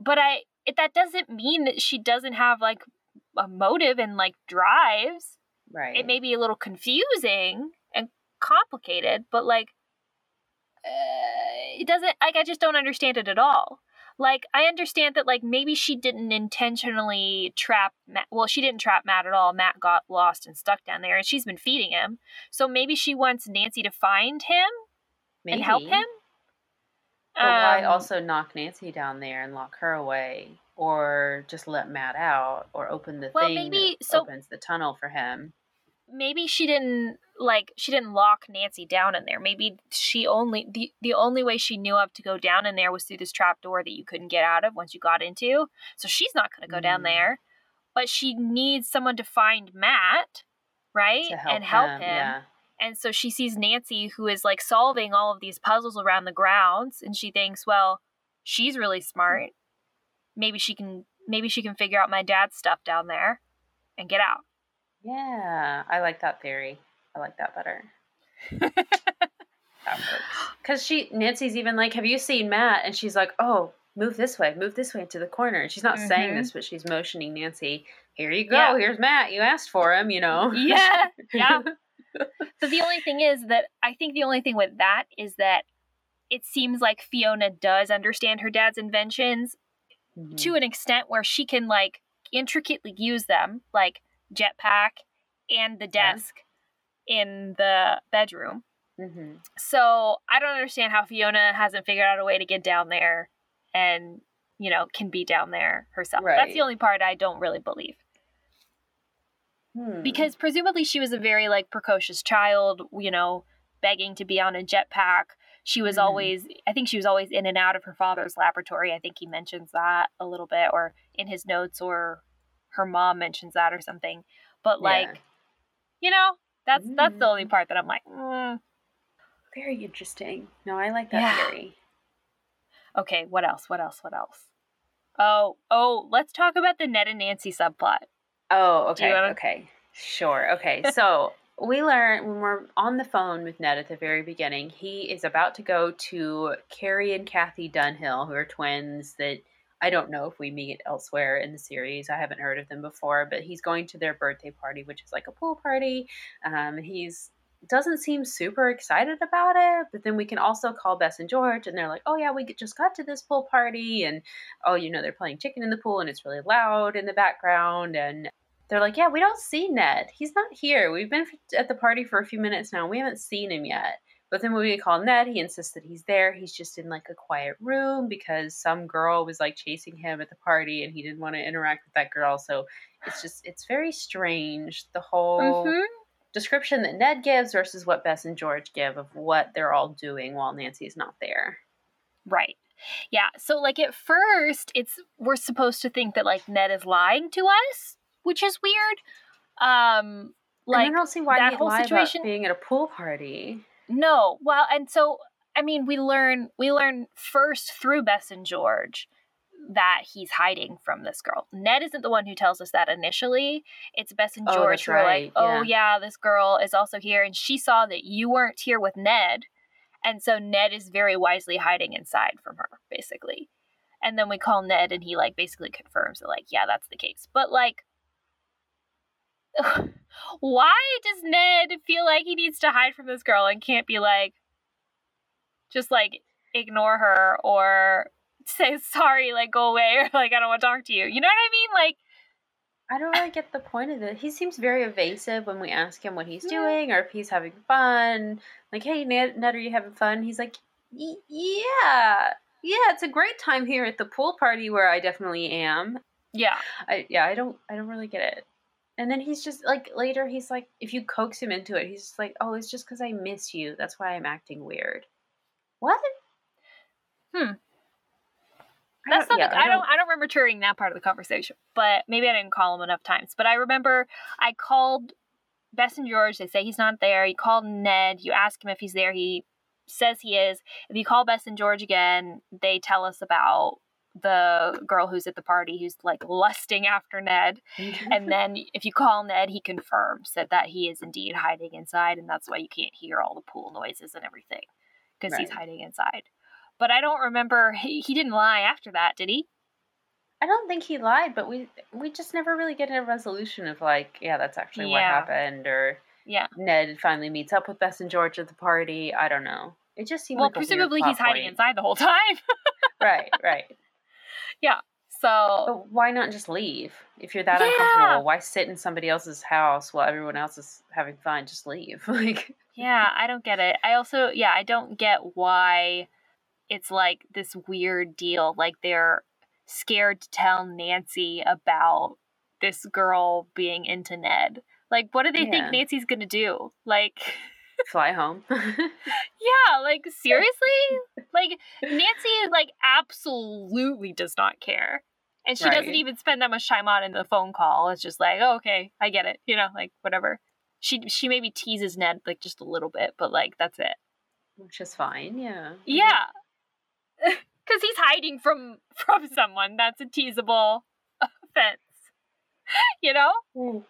But I it, that doesn't mean that she doesn't have like a motive and like drives. Right. It may be a little confusing and complicated, but like uh, it doesn't like I just don't understand it at all. Like I understand that like maybe she didn't intentionally trap Matt. Well, she didn't trap Matt at all. Matt got lost and stuck down there, and she's been feeding him. So maybe she wants Nancy to find him Maybe. and help him. But why Um, also knock Nancy down there and lock her away? Or just let Matt out or open the Well, thing maybe- that so- opens the tunnel for him. Maybe she didn't like she didn't lock Nancy down in there. Maybe she only the the only way she knew of to go down in there was through this trap door that you couldn't get out of once you got into. So she's not going to go down Mm. there, but she needs someone to find Matt, right? Help and help him. him. Yeah. And so she sees Nancy who is like solving all of these puzzles around the grounds and she thinks, well, she's really smart. Maybe she can maybe she can figure out my dad's stuff down there and get out. Yeah. I like that theory. I like that better. Because she Nancy's even like, Have you seen Matt? And she's like, Oh, move this way, move this way into the corner. And she's not saying Mhm. this, but she's motioning Nancy, Here you go, Yeah. here's Matt. You asked for him, you know. Yeah, yeah. But the only thing is that I think the only thing with that is that it seems like Fiona does understand her dad's inventions Mhm. to an extent where she can like intricately use them, like jetpack and the Yeah. desk in the bedroom. Mhm. So I don't understand how Fiona hasn't figured out a way to get down there and, you know, can be down there herself. That's the only part I don't really believe. Hmm. because presumably she was a very like precocious child you know begging to be on a jetpack she was Mhm. always i think she was always in and out of her father's laboratory i think he mentions that a little bit or in his notes or her mom mentions that or something but Yeah. like you know that's that's the only Mm. part that i'm like mm. Very interesting. No, I like that Yeah. theory. okay what else what else what else oh oh let's talk about the ned and nancy subplot Oh, okay. wanna- Okay. Sure. Okay. So we learn when we're on the phone with Ned at the very beginning, he is about to go to Carrie and Kathy Dunhill, who are twins that I don't know if we meet elsewhere in the series. I haven't heard of them before, but he's going to their birthday party, which is like a pool party. Um, he's doesn't seem super excited about it, but then we can also call Bess and George, and they're like, "Oh yeah, we just got to this pool party, and oh, you know, they're playing chicken in the pool, and it's really loud in the background, and they're like, yeah, we don't see Ned. He's not here. We've been at the party for a few minutes now. We haven't seen him yet. But then when we call Ned, he insists that he's there. He's just in like a quiet room because some girl was like chasing him at the party and he didn't want to interact with that girl. So it's just, it's very strange. The whole Mhm. description that Ned gives versus what Bess and George give of what they're all doing while Nancy's not there. Right. Yeah. So like at first it's we're supposed to think that like Ned is lying to us, which is weird. Um like and I don't see why that he'd whole lie situation- about being at a pool party. No. Well, and so I mean we learn we learn first through Bess and George that he's hiding from this girl. Ned isn't the one who tells us that initially. It's Bess and Oh, George that's who are right, like, "Oh yeah, this girl is also here and she saw that you weren't here with Ned." And so Ned is very wisely hiding inside from her, basically. And then we call Ned and he like basically confirms that like, yeah, that's the case. But like why does Ned feel like he needs to hide from this girl and can't be like just like ignore her or say sorry, like go away or like I don't want to talk to you. You know what I mean? Like I don't really get the point of it. He seems very evasive when we ask him what he's Yeah. doing or if he's having fun. Like, hey, Ned, Ned, are you having fun? He's like, yeah, yeah, it's a great time here at the pool party where I definitely am. Yeah. I yeah, I don't, I don't really get it. And then he's just like later, he's like, if you coax him into it, he's just like, oh, it's just because I miss you. That's why I'm acting weird. What? Hmm. That's don't- not. yeah, the, I, don't, I don't remember hearing that part of the conversation, but maybe I didn't call him enough times. But I remember I called Bess and George. They say he's not there. You called Ned. You ask him if he's there. He says he is. If you call Bess and George again, they tell us about the girl who's at the party who's like lusting after Ned. Mm-hmm. And then if you call Ned, he confirms that that he is indeed hiding inside, and that's why you can't hear all the pool noises and everything because he's hiding inside. But I don't remember. He, he didn't lie after that, did he? I don't think he lied, but we we just never really get a resolution of like, yeah, that's actually what happened, or Yeah. Ned finally meets up with Bess and George at the party. I don't know. It just seems Well, like presumably he's hiding point. inside the whole time. Right, right. So But why not just leave? If you're that Yeah. uncomfortable, why sit in somebody else's house while everyone else is having fun? Just leave. Like, yeah, I don't get it. I also yeah, I don't get why it's like this weird deal. Like they're scared to tell Nancy about this girl being into Ned. Like, what do they Yeah. think Nancy's gonna do? Like, fly home. yeah, like seriously? like Nancy like absolutely does not care. And she doesn't even spend that much time on in the phone call. It's just like, oh, okay, I get it. You know, like whatever. She she maybe teases Ned like just a little bit, but like that's it. Which is fine, yeah. Yeah. Cuz he's hiding from from someone. That's a teasable offense. you know? Mm.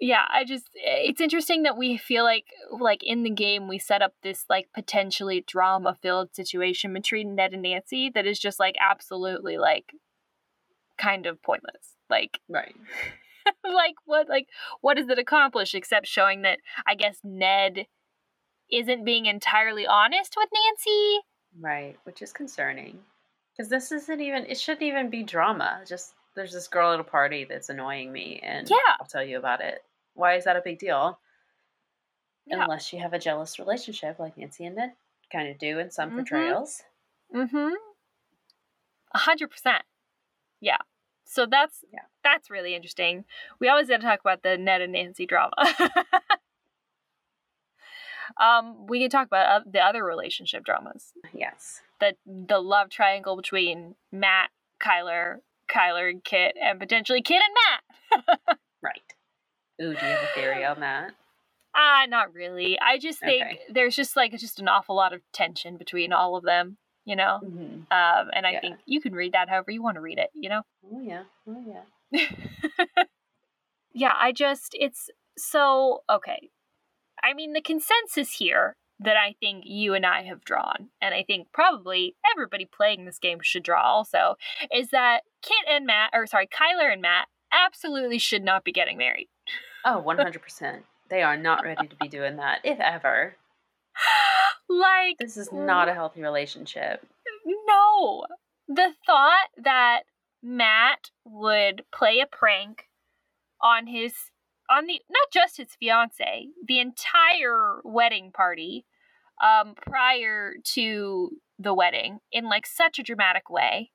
Yeah i just eh, it's interesting that we feel like like in the game we set up this like potentially drama filled situation between ned and nancy that is just like absolutely like kind of pointless like Right. like what like what does it accomplish except showing that i guess ned isn't being entirely honest with nancy Right, which is concerning. Because this isn't even, it shouldn't even be drama. Just, there's this girl at a party that's annoying me, and Yeah. I'll tell you about it. Why is that a big deal? Yeah. Unless you have a jealous relationship like Nancy and Ned kind of do in some Mhm. portrayals. mm-hmm a hundred percent yeah so that's Yeah. that's really interesting we always got to talk about the ned and nancy drama um we can talk about uh, the other relationship dramas Yes. the the love triangle between matt kyler kyler and kit and potentially kit and matt Right. Ooh, do you have a theory on that? ah not really i just think Okay. there's just like just an awful lot of tension between all of them you know Mm-hmm. um and i Yeah. think you can read that however you want to read it you know Oh, yeah. Oh, yeah. yeah, I just, it's so, okay. I mean, the consensus here that I think you and I have drawn, and I think probably everybody playing this game should draw also, is that Kit and Matt, or sorry, Kyler and Matt absolutely should not be getting married. Oh, 100%. they are not ready to be doing that, if ever. like, This is not a healthy relationship. no. The thought that Matt would play a prank on his on the not just his fiance, the entire wedding party um prior to the wedding in like such a dramatic way.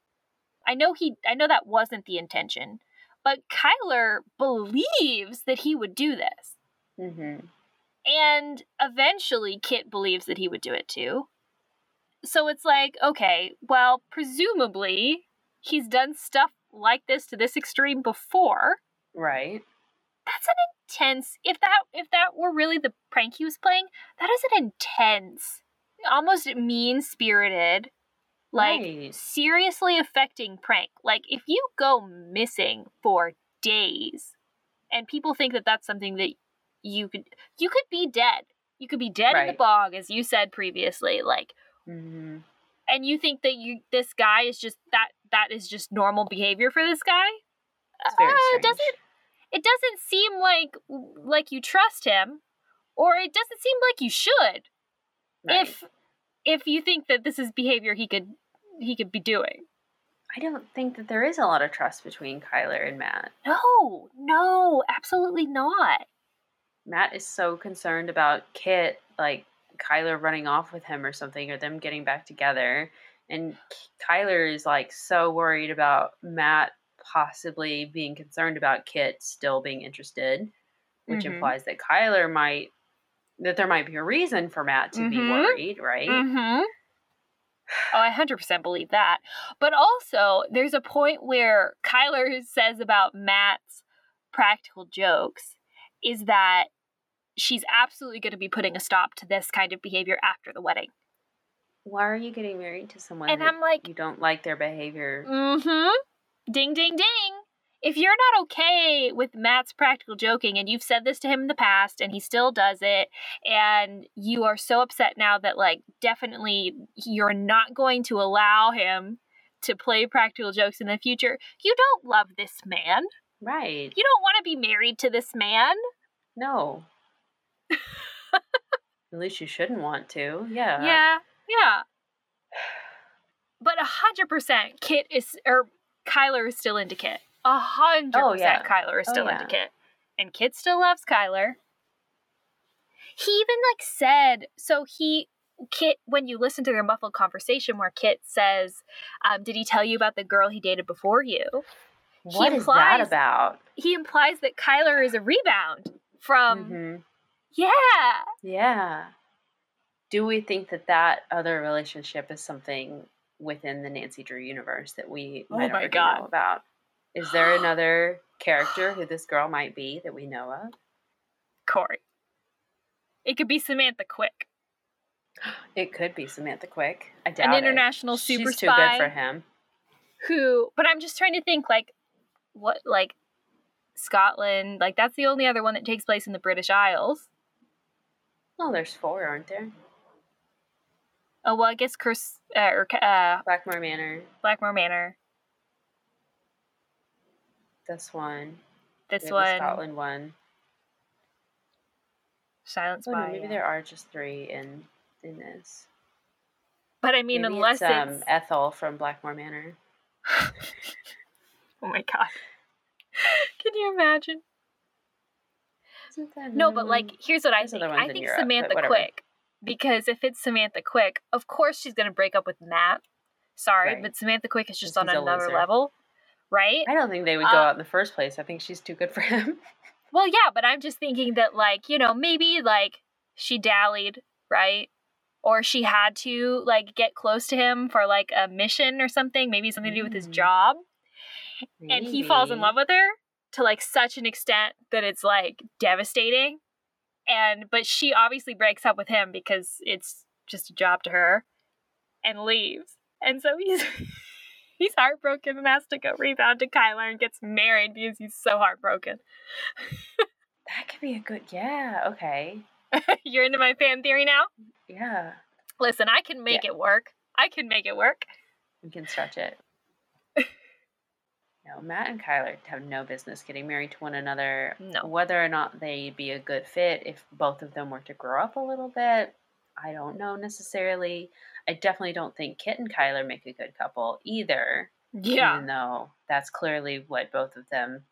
I know he I know that wasn't the intention, but Kyler believes that he would do this. Mm-hmm. And eventually, Kit believes that he would do it too. So it's like, okay, well, presumably he's done stuff like this to this extreme before. Right. That's an intense. If that if that were really the prank he was playing, that is an intense, almost mean spirited, like Right. seriously affecting prank. Like if you go missing for days, and people think that that's something that you could you could be dead. You could be dead in the bog, as you said previously. Like, Mm-hmm. and you think that you this guy is just that that is just normal behavior for this guy. Uh, doesn't it doesn't seem like like you trust him, or it doesn't seem like you should Right. if if you think that this is behavior he could he could be doing. I don't think that there is a lot of trust between Kyler and Matt. No, no, absolutely not. Matt is so concerned about Kit, like Kyler running off with him or something, or them getting back together. And Kyler is like so worried about Matt possibly being concerned about Kit still being interested, which Mhm. implies that Kyler might, that there might be a reason for Matt to be Mhm. worried, right? Mm-hmm. Oh, I 100% believe that. But also, there's a point where Kyler says about Matt's practical jokes is that she's absolutely going to be putting a stop to this kind of behavior after the wedding. Why are you getting married to someone And that I'm like, you don't like their behavior? mm-hmm. Ding, ding, ding. If you're not okay with Matt's practical joking and you've said this to him in the past and he still does it, and you are so upset now that, like, definitely you're not going to allow him to play practical jokes in the future, you don't love this man. Right. You don't want to be married to this man. No. At least you shouldn't want to. Yeah. yeah, yeah. But a hundred percent, Kit is or Kyler is still into Kit. A hundred Oh, percent, yeah. Kyler is Oh, still yeah. into Kit, and Kit still loves Kyler. He even like said so. He Kit when you listen to their muffled conversation where Kit says, um, "Did he tell you about the girl he dated before you?" What is implies- that about? He implies that Kyler is a rebound from. Mhm. Yeah, Yeah. Do we think that that other relationship is something within the Nancy Drew universe that we Oh might my God. know about? Is there another character who this girl might be that we know of? Corey. It could be Samantha Quick. It could be Samantha Quick. I doubt it. An international super She's too good for him. who but i'm just trying to think like what like scotland like that's the only other one that takes place in the british isles Oh, there's four, aren't there? oh well i guess curse uh, or uh, Blackmore Manor. blackmore manor This one. this we have the one Scotland one. Silence Oh, no, maybe yeah. there are just three in in this. but i mean Maybe unless it's, um, it's Ethel from Blackmore Manor. oh my god can you imagine no but like here's what i think i think Europe, samantha quick because if it's samantha quick of course she's going to break up with matt sorry Right. but samantha quick is just on another level right I don't think they would go Uh, out in the first place. I think she's too good for him. Well, yeah, but I'm just thinking that, like, you know, maybe like she dallied, right? Or she had to like get close to him for like a mission or something, maybe something to do with his Mm. job, and he falls in love with her to like such an extent that it's like devastating. And but she obviously breaks up with him because it's just a job to her and leaves. And so he's he's heartbroken and has to go rebound to Kyler and gets married because he's so heartbroken. That could be a good. Yeah. Okay. You're into my fan theory now? Yeah. Listen, I can make it work. I can make it work. We can stretch it. no, Matt and Kyler have no business getting married to one another. No. Whether or not they'd be a good fit if both of them were to grow up a little bit, I don't know necessarily. I definitely don't think Kit and Kyler make a good couple either. Yeah. Even though that's clearly what both of them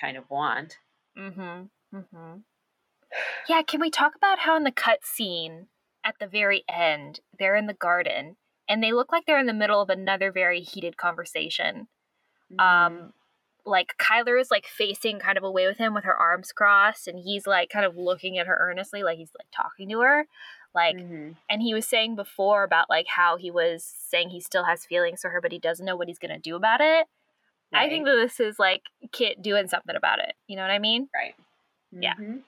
kind of want. Mm-hmm. Mm-hmm. Yeah, can we talk about how in the cut scene at the very end, they're in the garden and they look like they're in the middle of another very heated conversation. Mm-hmm. Um like Kyler is like facing kind of away with him with her arms crossed and he's like kind of looking at her earnestly like he's like talking to her. Like Mhm. and he was saying before about like how he was saying he still has feelings for her but he doesn't know what he's going to do about it. I think that this is like Kit doing something about it. You know what I mean? Right. Yeah. Mhm.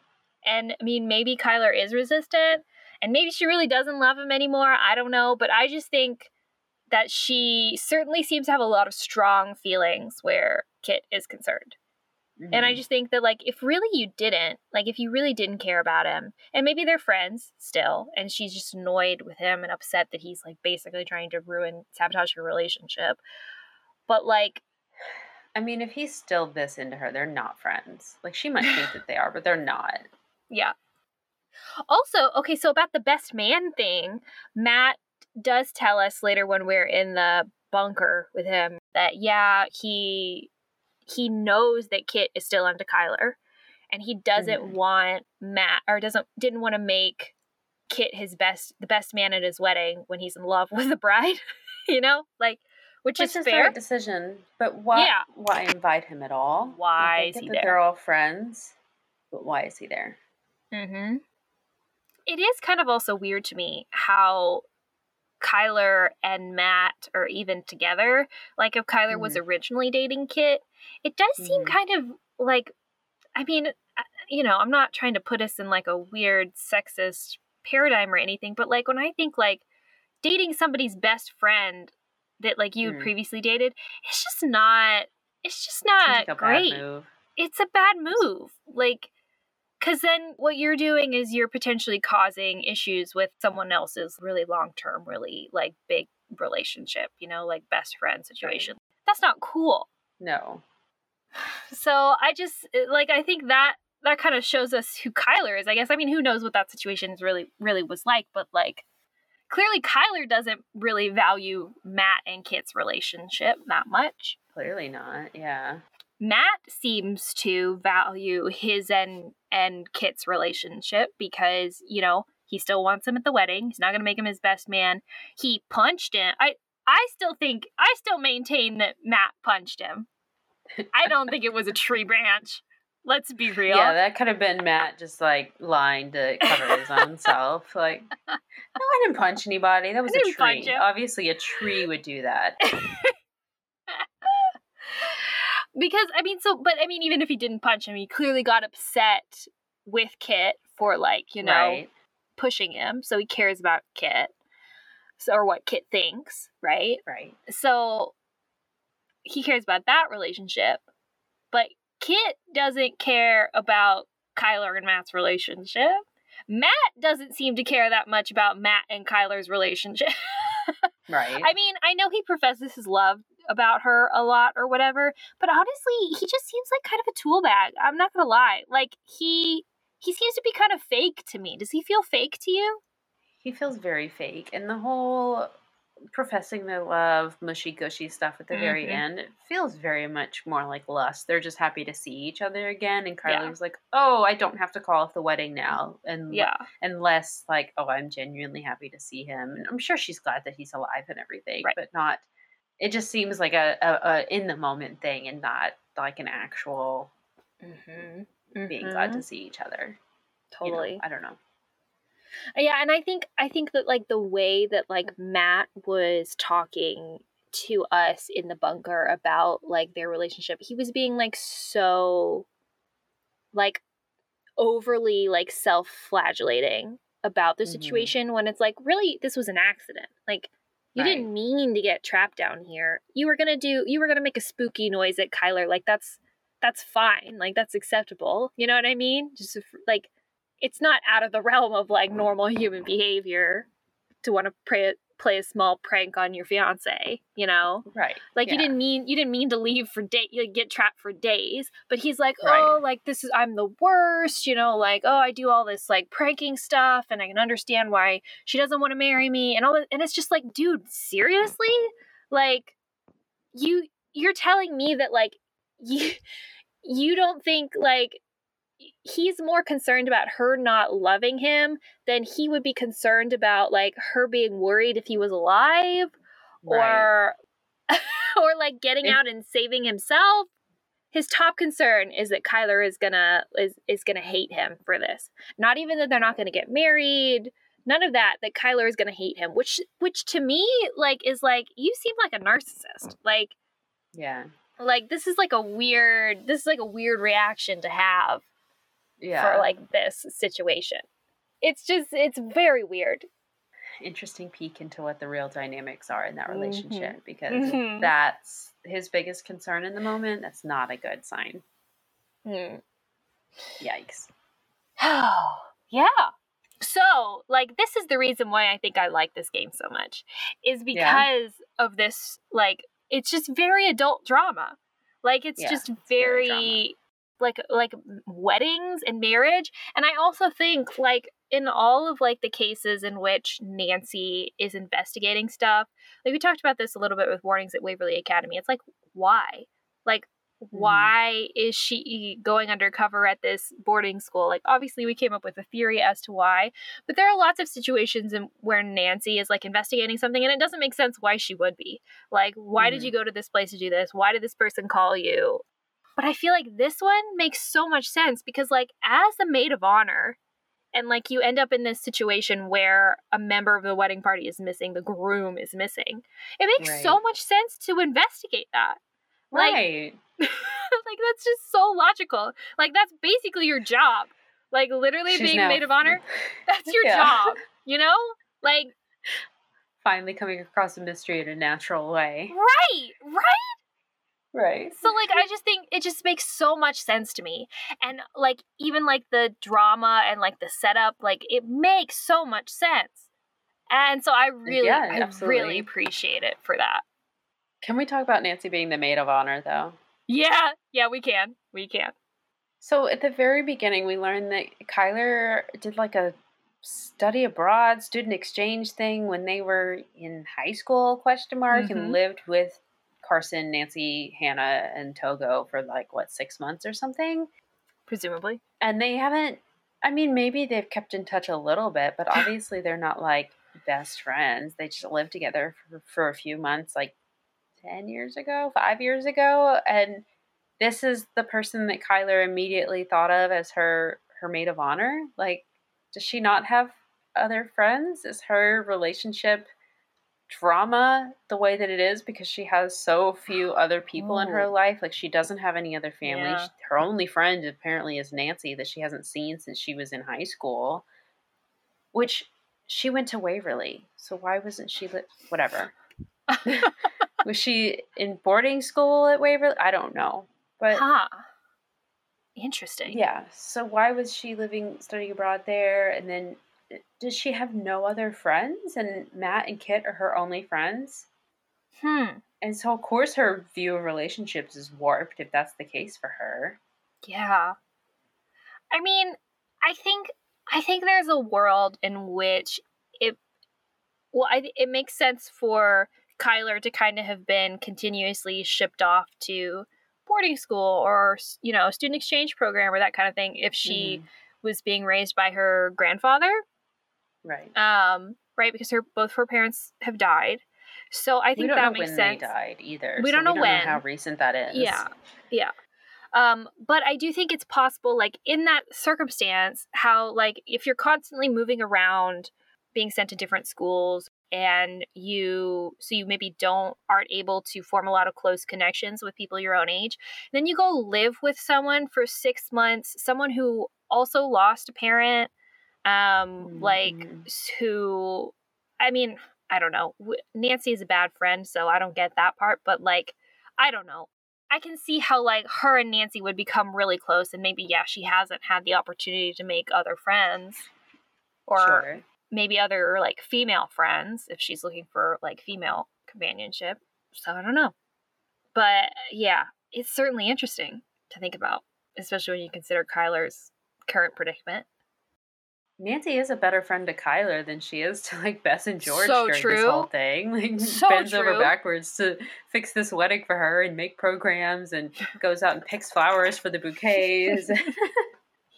And I mean, maybe Kyler is resistant, and maybe she really doesn't love him anymore. I don't know, but I just think that she certainly seems to have a lot of strong feelings where Kit is concerned. And I Mhm. just think that, like, if really you didn't, like, if you really didn't care about him, and maybe they're friends still, and she's just annoyed with him and upset that he's, like, basically trying to ruin, sabotage her relationship. But, like, I mean, if he's still this into her, they're not friends. Like she might think that they are, but they're not. Yeah. Also, okay, so about the best man thing, Matt does tell us later when we're in the bunker with him that yeah, he he knows that Kit is still into Kyler and he doesn't Mhm. want Matt or doesn't didn't want to make Kit his best the best man at his wedding when he's in love with the bride, you know? Like which, Which is is fair. right decision, but why? Yeah. Why invite him at all? Why is he that there? They're all friends, but why is he there? Mm-hmm. It is kind of also weird to me how Kyler and Matt are even together. Like if Kyler was originally dating Kit, it does seem Mhm. kind of like, I mean, uh, you know, I'm not trying to put us in like a weird sexist paradigm or anything, but like when I think like dating somebody's best friend that like you had Mm. previously dated, it's just not. It's just not like great it's a bad move. Like, because then what you're doing is you're potentially causing issues with someone else's really long term, really like big relationship, you know, like best friend situation. That's not cool. No. So I just like, I think that that kind of shows us who Kyler is, I guess. I mean, who knows what that situation is really, really was like, but like, clearly Kyler doesn't really value Matt and Kit's relationship that much. Clearly not. Yeah. Matt seems to value his and and Kit's relationship because, you know, he still wants him at the wedding. He's not going to make him his best man. He punched him. I I still think I still maintain that Matt punched him. I don't think it was a tree branch. Let's be real. Yeah, that could have been Matt just like lying to cover his own self. Like, no, I didn't punch anybody. That was a tree. Obviously, a tree would do that. because I mean, so but I mean, even if he didn't punch him, he clearly got upset with Kit for like you know right. pushing him, so he cares about Kit, so or what Kit thinks, right? Right. So he cares about that relationship, but Kit doesn't care about Kyler and Matt's relationship. Matt doesn't seem to care that much about Matt and Kyler's relationship. Right. I mean, I know he professes his love about her a lot or whatever, but honestly, he just seems like kind of a tool bag. I'm not gonna lie. Like he he seems to be kind of fake to me. Does he feel fake to you? He feels very fake. And the whole professing their love, mushy gushy stuff at the very Mhm. end, it feels very much more like lust. They're just happy to see each other again. And Yeah. Kyler's like, oh, I don't have to call off the wedding now. And Yeah. and less like, oh, I'm genuinely happy to see him. And I'm sure she's glad that he's alive and everything, Right. but not. It just seems like a, a, a in the moment thing and not like an actual Mm-hmm. being glad to see each other. You know, Totally. I don't know. Yeah, and I think I think that like the way that like Matt was talking to us in the bunker about like their relationship, he was being like so like overly like self-flagellating about the Mhm. situation when it's like really this was an accident. Like you Right. didn't mean to get trapped down here. You were going to do you were going to make a spooky noise at Kyler like that's that's fine. Like that's acceptable. You know what I mean? Just like it's not out of the realm of like normal human behavior to want to play play a small prank on your fiance, you know? Right. Like you didn't mean you didn't mean to leave for day you get trapped for days. But he's like, Right. "Oh, like this is I'm the worst, you know, like oh, I do all this like pranking stuff and I can understand why she doesn't want to marry me and all that." And it's just like, "Dude, seriously? Like you you're telling me that like you you don't think like he's more concerned about her not loving him than he would be concerned about like her being worried if he was alive Right. or or like getting out and saving himself his top concern is that Kyler is gonna is, is gonna hate him for this not even that they're not gonna get married none of that that Kyler is gonna hate him which which to me like is like you seem like a narcissist like yeah. like this is like a weird this is like a weird reaction to have Yeah. for like this situation it's just it's very weird interesting peek into what the real dynamics are in that Mhm. relationship because Mhm. that's his biggest concern in the moment. That's not a good sign. Hmm. Yikes. yeah. So, like, this is the reason why I think I like this game so much, is Yeah. because of this. Like, it's just very adult drama. Like, it's Yeah, just very very, like like weddings and marriage and i also think like in all of like the cases in which nancy is investigating stuff like we talked about this a little bit with warnings at waverly academy it's like why? Like Mm-hmm. why is she going undercover at this boarding school? Like obviously we came up with a theory as to why but there are lots of situations in, where nancy is like investigating something and it doesn't make sense why she would be. Like why did Mhm. you go to this place to do this? Why did this person call you but I feel like this one makes so much sense because, like, as a maid of honor, and like you end up in this situation where a member of the wedding party is missing, the groom is missing, it makes so much sense to investigate that. Like- right. like, that's just so logical. Like, that's basically your job. Like, literally She's being now- maid of honor, that's your Yeah. job, you know? Like, Finally coming across a mystery in a natural way. right, right. Right. So like I just think it just makes so much sense to me. And like even like the drama and like the setup, like it makes so much sense. And so I really Yeah, I absolutely. really appreciate it for that. Can we talk about Nancy being the maid of honor though? Yeah, yeah, we can. We can. So at the very beginning, we learned that Kyler did like a study abroad student exchange thing when they were in high school question mark Mhm. and lived with Carson, Nancy, Hannah, and Togo for like what six months or something. Presumably. And they haven't. I mean, maybe they've kept in touch a little bit, but obviously they're not like best friends. They just lived together for, for a few months, like 10 years ago, five years ago. And this is the person that Kyler immediately thought of as her, her maid of honor. Like, does she not have other friends? Is her relationship drama the way that it is because she has so few other people in her Oh. life? Like, she doesn't have any other family. Yeah. She- Her only friend apparently is Nancy that she hasn't seen since she was in high school, which she went to Waverly. So why wasn't she li- whatever? was she in boarding school at Waverly? I don't know. But huh. Interesting. yeah, so why was she living studying abroad there and then does she have no other friends and Matt and Kit are her only friends? Hmm. And so of course her view of relationships is warped if that's the case for her. Yeah. I mean, I think I think there's a world in which it well, I it makes sense for Kyler to kind of have been continuously shipped off to boarding school or you know student exchange program or that kind of thing if she Mhm. was being raised by her grandfather right. um right because her both her parents have died so i think that know makes when sense they died either. We so don't know we when. how recent that is. Yeah. Yeah. Um, but I do think it's possible, like in that circumstance, how like if you're constantly moving around, being sent to different schools, and you so you maybe don't aren't able to form a lot of close connections with people your own age, then you go live with someone for six months, someone who also lost a parent, um, like Mhm. who, I mean, I don't know. Nancy is a bad friend, so I don't get that part, but like, I don't know. I can see how like her and Nancy would become really close, and maybe yeah, she hasn't had the opportunity to make other friends, or Sure. maybe other like female friends if she's looking for like female companionship. So I don't know, but yeah, it's certainly interesting to think about, especially when you consider Kyler's current predicament. Nancy is a better friend to Kyler than she is to like Bess and George So during this true. whole thing. Like So bends over backwards to fix this wedding for her and make programs and goes out and picks flowers for the bouquets.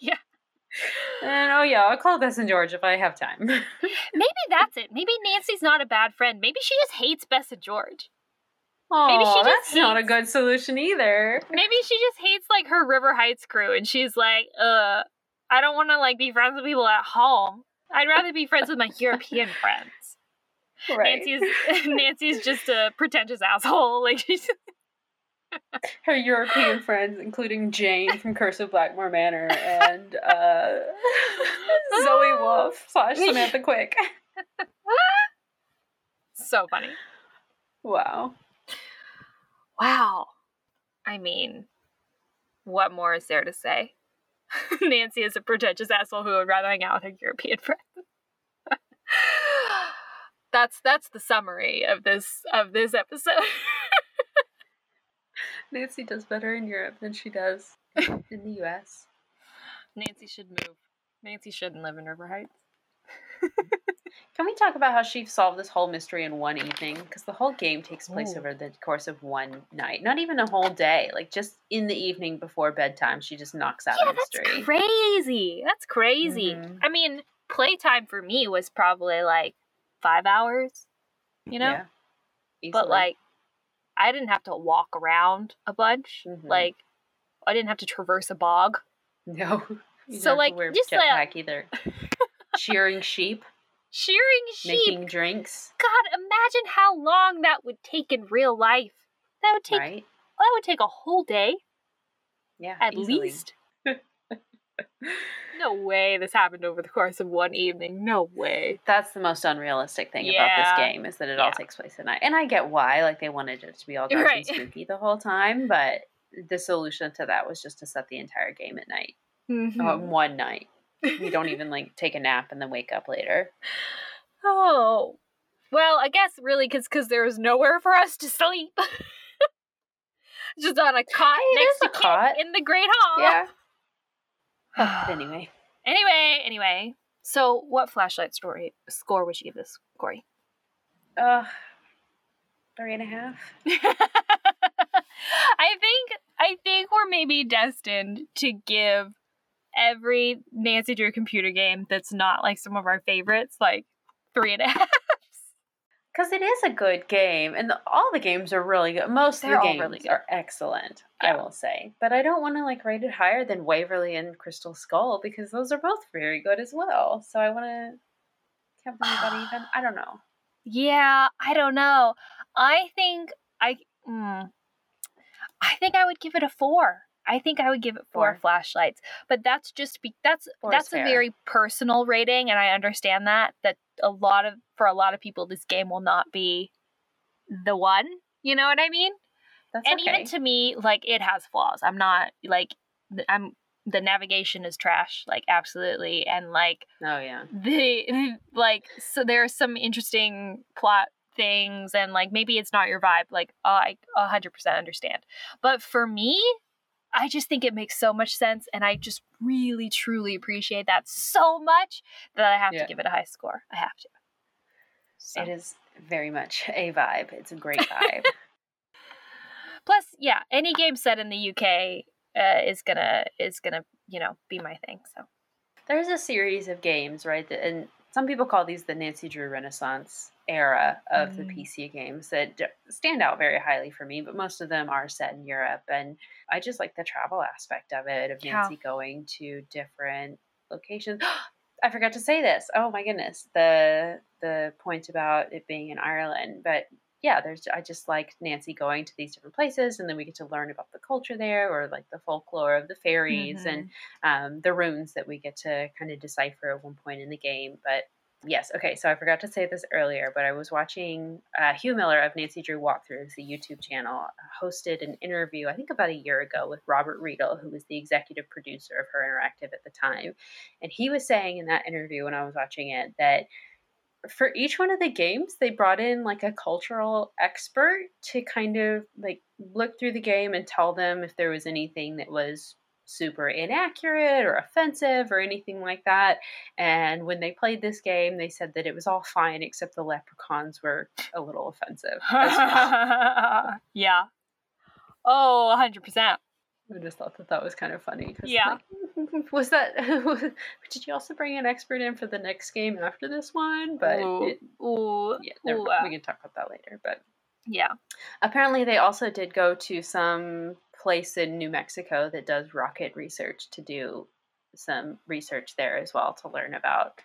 Yeah. And oh yeah, I'll call Bess and George if I have time. Maybe that's it. Maybe Nancy's not a bad friend. Maybe she just hates Bess and George. Oh, she just that's not a good solution either. Maybe she just hates like her River Heights crew and she's like, uh, I don't want to like be friends with people at home. I'd rather be friends with my European friends. Right. Nancy's Nancy's just a pretentious asshole. Like she's Her European friends, including Jane from Curse of Blackmore Manor and uh, Zoe Wolf slash Samantha Quick. so funny. Wow. Wow. I mean, what more is there to say? Nancy is a pretentious asshole who would rather hang out with her European friends. that's that's the summary of this of this episode. Nancy does better in Europe than she does in the U.S. Nancy should move. Nancy shouldn't live in River Heights. Can we talk about how she solved this whole mystery in one evening? Because the whole game takes place Ooh. over the course of one night, not even a whole day. Like just in the evening before bedtime, she just knocks out yeah, a mystery. that's crazy. That's crazy. Mhm. I mean, playtime for me was probably like five hours, you know? Yeah, but like, I didn't have to walk around a bunch. Mhm. Like, I didn't have to traverse a bog. no, So, like, just, like, jetpack either. Shearing sheep, Shearing sheep. making drinks, God, imagine how long that would take in real life. That would take right? that would take a whole day Yeah, at easily. least. No way this happened over the course of one evening. No way. That's the most unrealistic thing about this game is that it all takes place at night. And I get why, like they wanted it to be all dark Right. and spooky the whole time, but the solution to that was just to set the entire game at night. Mhm. on one night. You don't even like take a nap and then wake up later. Oh. Well, I guess really because because there was nowhere for us to sleep. Just on a cot Hey, next to a cot. in the Great Hall. Yeah. Anyway, Anyway, anyway. So, what flashlight story score would you give this, Corey? uh, three and a half. I think I think we're maybe destined to give every Nancy Drew computer game that's not like some of our favorites like three and a half. Because it is a good game, and the, all the games are really good. Most They're of the games really are excellent, Yeah. I will say. But I don't want to like rate it higher than Waverly and Crystal Skull because those are both very good as well. So I want to have them about even. I don't know. Yeah, I don't know. I think I mm, I think I would give it a 4. I think I would give it 4 Four. flashlights. But that's just be that's Four that's a fair. very personal rating and I understand that that a lot of for a lot of people this game will not be the one. You know what I mean? That's and okay. even to me like it has flaws i'm not like i'm the navigation is trash like absolutely and like oh yeah. the like so there are some interesting plot things and like maybe it's not your vibe like i 100% understand but for me i just think it makes so much sense and i just really truly appreciate that so much that i have Yeah. to give it a high score i have to so. It is very much a vibe. It's a great vibe. Plus, yeah, any game set in the UK uh, is gonna is gonna you know be my thing. So There's a series of games, right? And some people call these the Nancy Drew Renaissance era of the Mm. PC games that d- stand out very highly for me, but most of them are set in Europe. And I just like the travel aspect of it, of Yeah. Nancy going to different locations. I forgot to say this. Oh my goodness. The the point about it being in Ireland, but yeah, there's I just like Nancy going to these different places and then we get to learn about the culture there or like the folklore of the fairies and um, the runes that we get to kind of decipher at one point in the game. But yes, okay, so I forgot to say this earlier, but I was watching uh, Hugh Miller of Nancy Drew Walkthroughs, the YouTube channel, hosted an interview, I think about a year ago, with Robert Riedel, who was the executive producer of Her Interactive at the time. And he was saying in that interview when I was watching it that for each one of the games they brought in like a cultural expert to kind of like look through the game and tell them if there was anything that was super inaccurate or offensive or anything like that and when they played this game they said that it was all fine except the leprechauns were a little offensive well. yeah. Oh, 100%. i just thought that that was kind of funny Yeah. like, hmm. was that did you also bring an expert in for the next game after this one but Ooh. it, Ooh. yeah never, ooh, uh, we can talk about that later but yeah. Apparently, they also did go to some place in New Mexico that does rocket research to do some research there as well to learn about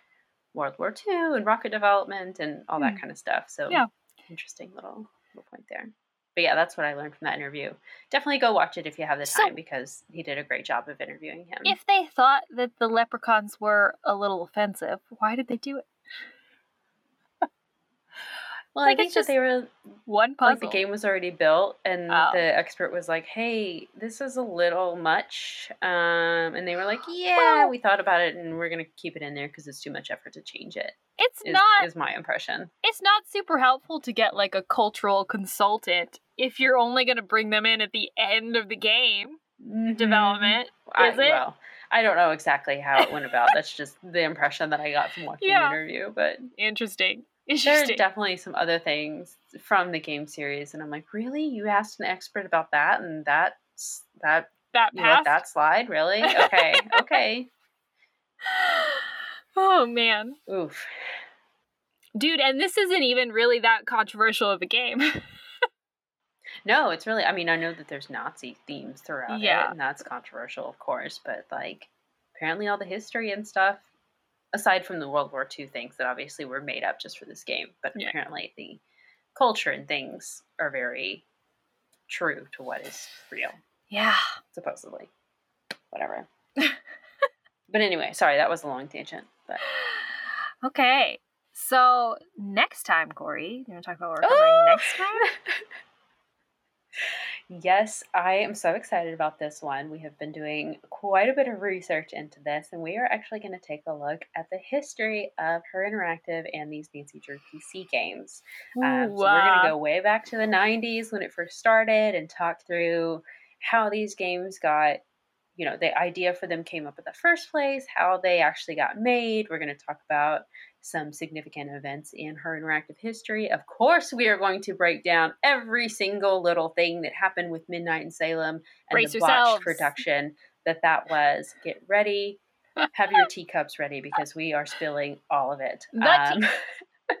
World War II and rocket development and all that Hmm. kind of stuff. So, Yeah. interesting little little point there. But yeah, that's what I learned from that interview. Definitely go watch it if you have the So- time because he did a great job of interviewing him. If they thought that the leprechauns were a little offensive, why did they do it? well, like, I think that they were One puzzle. like the game was already built and Oh. the expert was like hey this is a little much um, and they were like yeah Well- we thought about it and we're gonna keep it in there because it's too much effort to change it It's is, not is my impression it's not super helpful to get like a cultural consultant if you're only going to bring them in at the end of the game. Mhm. development. I, is it? Well, I don't know exactly how it went about. That's just the impression that I got from watching Yeah. the interview. But Interesting. there are definitely some other things from the game series, and I'm like, really? You asked an expert about that, and that that that you let that slide? Really? Okay, okay. oh man. Oof. Dude, and this isn't even really that controversial of a game. No, it's really. I mean, I know that there's Nazi themes throughout Yeah. it, and that's controversial, of course. But like, apparently, all the history and stuff, aside from the World War II things that obviously were made up just for this game, but Yeah. apparently the culture and things are very true to what is real, yeah. supposedly. Whatever. but anyway, sorry, that was a long tangent. But Okay. So next time, Corey, you want to talk about what we're covering oh! next time? Yes, I am so excited about this one. We have been doing quite a bit of research into this, and we are actually going to take a look at the history of Her Interactive and these Nancy Drew PC games. Um, so we're going to go way back to the 90s when it first started and talk through how these games got, you know, the idea for them came up in the first place, how they actually got made. We're going to talk about some significant events in her interactive history. Of course, we are going to break down every single little thing that happened with Midnight in Salem and Brace the botched yourselves. production that that was. Get ready. Have your teacups ready because we are spilling all of it. Um,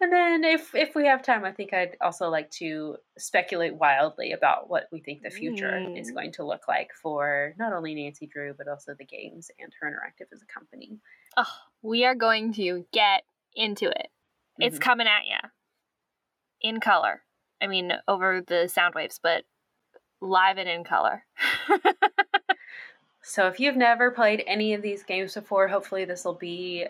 and then, if if we have time, I think I'd also like to speculate wildly about what we think the future is Mm. going to look like for not only Nancy Drew but also the games and her interactive as a company. oh, we are going to get into it. It's Mhm. coming at you in color. I mean, over the sound waves, but live and in color. So if you've never played any of these games before, hopefully this will be,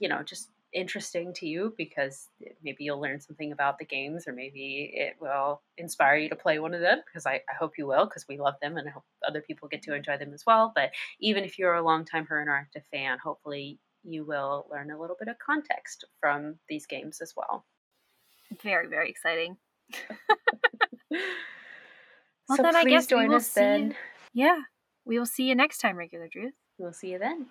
you know, just interesting to you because maybe you'll learn something about the games or maybe it will inspire you to play one of them because I, I hope you will because we love them and I hope other people get to enjoy them as well. But even if you're a longtime Her Interactive fan, hopefully you will learn a little bit of context from these games as well. very, very exciting. Well, so then I please guess we join will us see then. you- Yeah. We will see you next time, regular Drew. We'll see you then.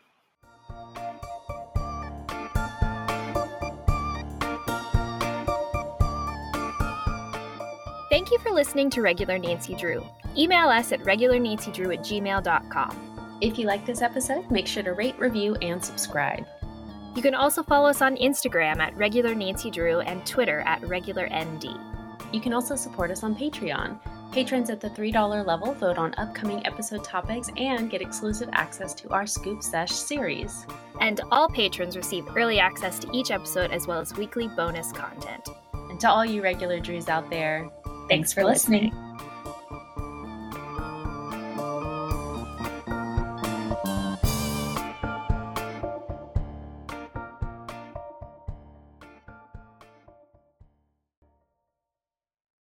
Thank you for listening to Regular Nancy Drew. Email us at regularnancydrew at gmail.com. If you like this episode, make sure to rate, review, and subscribe. You can also follow us on Instagram at Regular Nancy Drew and Twitter at RegularND. You can also support us on Patreon. Patrons at the $3 level vote on upcoming episode topics and get exclusive access to our Scoop Sesh series. And all patrons receive early access to each episode as well as weekly bonus content. And to all you regular Drews out there, Thanks for listening. listening.